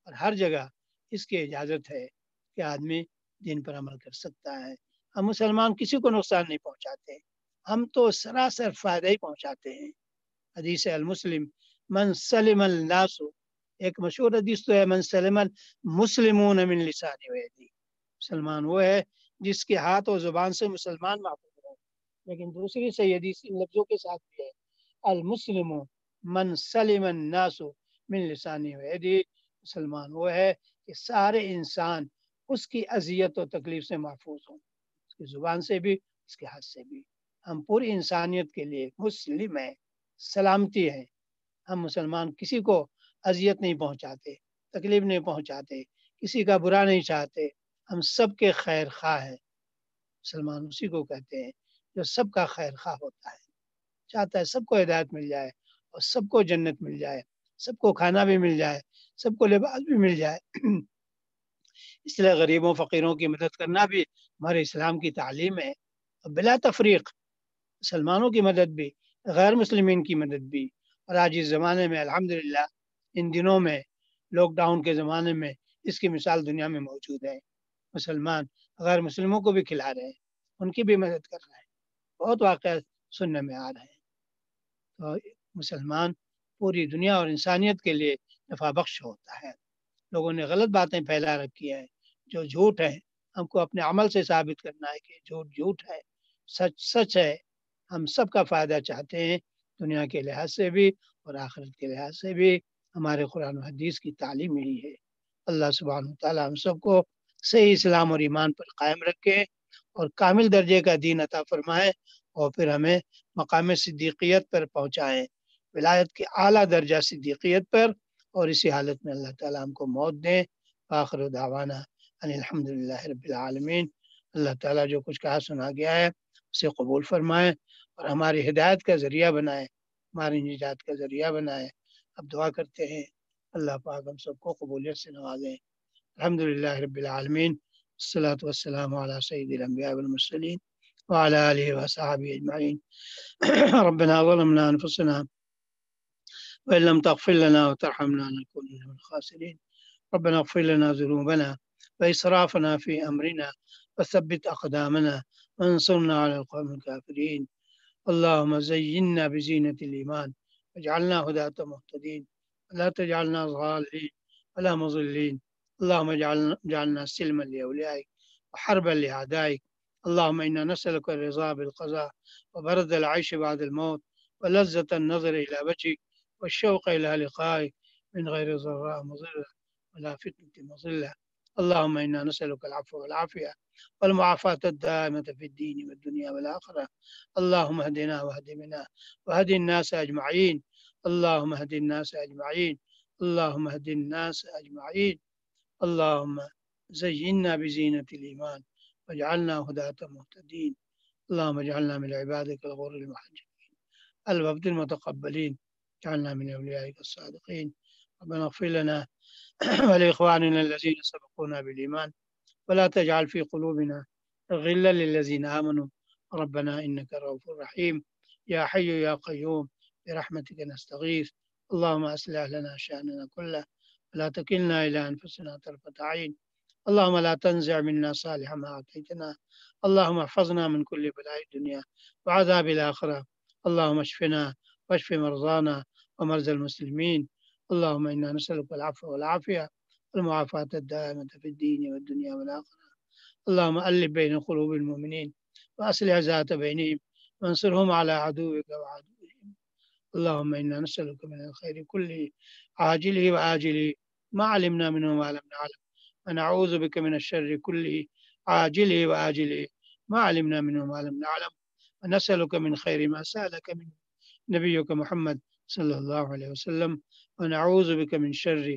اور ہر جگہ اس کی اجازت ہے کہ آدمی دین پر عمل کر سکتا ہے۔ ہم مسلمان کسی کو نقصان نہیں پہنچاتے۔ ہم تو سراسر فائدہ ہی پہنچاتے ہیں۔ حدیث المسلم، من سلم الناس ایک مشہور حدیث تو ہے، من سلم المسلمون من لسانی ویدی مسلمان وہ ہے جس کے ہاتھ اور زبان سے مسلمان محفوظ ہو لیکن دوسری صحیح حدیث ان لفظوں کے ساتھ بھی ہے، المسلم من سلم الناس من لسانی ویدی مسلمان، وہ ہے کہ سارے انسان اس کی اذیت و تکلیف سے محفوظ ہوں، اس کی زبان سے بھی، اس کے ہاتھ سے بھی۔ ہم پوری انسانیت کے لیے مسلم ہیں، سلامتی ہے ہم مسلمان کسی کو اذیت نہیں پہنچاتے، تکلیف نہیں پہنچاتے، کسی کا برا نہیں چاہتے۔ ہم سب کے خیر خواہ ہیں۔ مسلمان اسی کو کہتے ہیں جو سب کا خیر خواہ ہوتا ہے۔ چاہتا ہے سب کو ہدایت مل جائے اور سب کو جنت مل جائے۔ سب کو کھانا بھی مل جائے، سب کو لباس بھی مل جائے۔ [clears throat] اس لیے غریبوں، فقیروں کی مدد کرنا بھی ہمارے اسلام کی تعلیم ہے۔ بلا تفریق مسلمانوں کی مدد بھی، غیر مسلمین کی مدد بھی۔ اور آج اس زمانے میں الحمدللہ ان دنوں میں لاک ڈاؤن کے زمانے میں اس کی مثال دنیا میں موجود ہے۔ مسلمان غیر مسلموں کو بھی کھلا رہے ہیں، ان کی بھی مدد کر رہے ہیں۔ بہت واقع سننے میں آ رہے ہیں تو مسلمان پوری دنیا اور انسانیت کے لیے نفع بخش ہوتا ہے۔ لوگوں نے غلط باتیں پھیلا رکھی ہے جو جھوٹ ہے ہم کو اپنے عمل سے ثابت کرنا ہے کہ جھوٹ جھوٹ ہے۔ سچ سچ ہے۔ ہم سب کا فائدہ چاہتے ہیں۔ دنیا کے لحاظ سے بھی اور آخرت کے لحاظ سے بھی ہمارے قرآن و حدیث کی تعلیم یہی ہے۔ اللہ سبحانہ تعالیٰ ہم سب کو صحیح اسلام اور ایمان پر قائم رکھے اور کامل درجے کا دین عطا فرمائے اور پھر ہمیں مقام صدیقیت پر پہنچائیں ولایت کے اعلیٰ درجہ صدیقیت پر اور اسی حالت میں اللہ تعالیٰ ہم کو موت دیں آخر دعوانا ان الحمد للہ رب العالمین۔ اللہ تعالیٰ جو کچھ کہا سنا گیا ہے، اسے قبول فرمائے اور ہماری ہدایت کا ذریعہ بنائے، ہماری نجات کا ذریعہ بنائے۔ اب دعا کرتے ہیں۔ اللہ پاک ہم سب کو قبولیت سے نوازیں الحمد للہ رب العالمین۔ الصلاة والسلام على سيد الأنبياء والمرسلين وعلى آله وصحبه أجمعين [clears throat] ربنا ظلمنا أنفسنا وإن لم تغفر لنا وترحمنا نكون من الخاسرين. ربنا اغفر لنا ذنوبنا وإسرافنا في أمرنا وثبت أقدامنا وانصرنا على القوم الكافرين. اللهم زينا بزينة الإيمان واجعلنا هداة مهتدين. ولا تجعلنا ضالين ولا مضلين. اللهم اجعلنا سلما لأوليائك وحربا لأعدائك. اللهم إنا نسألك الرضا بالقضاء وبرد العيش بعد الموت ولذة النظر إلى وجهك. والشوق إلى لقائك من غير ضراء مضرة ولا فتنة مضلة. اللهم إنا نسألك العفو والعافية والمعافاة الدائمة في الدين والدنيا والآخرة. اللهم اهدنا واهد بنا واهد الناس أجمعين. اللهم اهد الناس أجمعين. اللهم اهد الناس أجمعين. اللهم زينا بزينة الإيمان واجعلنا هداة مهتدين. اللهم اجعلنا من عبادك الغر المحجبين. الوفد المتقبلين. اجعلنا من أوليائك الصادقين. ربنا اغفر لنا [clears throat] ولإخواننا الذين سبقونا بالإيمان. ولا تجعل في قلوبنا غلا للذين آمنوا. ربنا إنك رؤوف رحيم. يا حي يا قيوم. برحمتك نستغيث. اللهم أصلح لنا شأننا كله. ولا تكلنا إلى أنفسنا طرفة عين. اللهم لا تنزع منا صالح ما أعطيتنا اللهم احفظنا من كل بلاء الدنيا وعذاب الآخرة. اللهم اشفنا واشف مرضانا. ومرضى المسلمين. اللهم إنا نسألك العفو والعافية. والمعافاة الدائمة في الدين والدنيا والآخرة. اللهم ألف بين قلوب المؤمنين وأصلح ذات بينهم وانصرهم على عدوك وعدوهم. اللهم إنا نسألك من الخير كله عاجله وآجله. ما علمنا منه ما لم نعلم. ونعوذ بك من الشر كله عاجله وآجله. ما علمنا منه ما لم نعلم. ونسألك من خير ما سألك منه. نبيك محمد صلى الله عليه وسلم ونعوذ بك من شر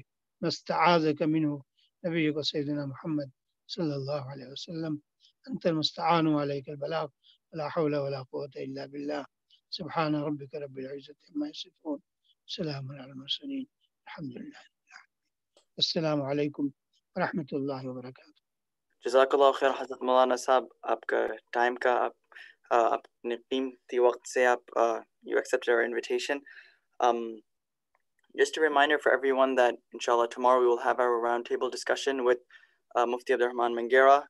ما استعاذك منه نبيك سيدنا محمد صلى الله عليه وسلم. أنت المستعان وعليك البلاغ. ولا حول ولا قوة إلا بالله. سبحان ربك رب العزة عما يصفون. سلام على المرسلين. الحمد لله السلام عليكم ورحمة الله وبركاته. جزاک اللہ خیر حضرت مولانا صاحب آپ کا ٹائم کا آپ اپنے قیمتی وقت سے آپ you accept your Um, just a reminder for everyone that inshallah tomorrow we will have our roundtable discussion with uh, Mufti Abdurrahman Mangera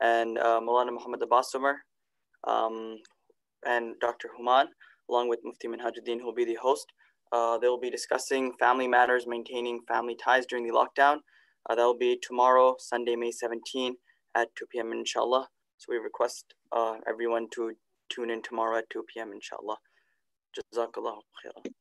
and uh, Muhammad Abbas um, and Dr. Human, along with Mufti Minhajuddin, who will be the host. Uh, they'll be discussing family matters, maintaining family ties during the lockdown. Uh, that'll be tomorrow, Sunday, May 17 at 2 p.m. inshallah. So we request uh, everyone to tune in tomorrow at 2 p.m. inshallah. Jazakallah khairan.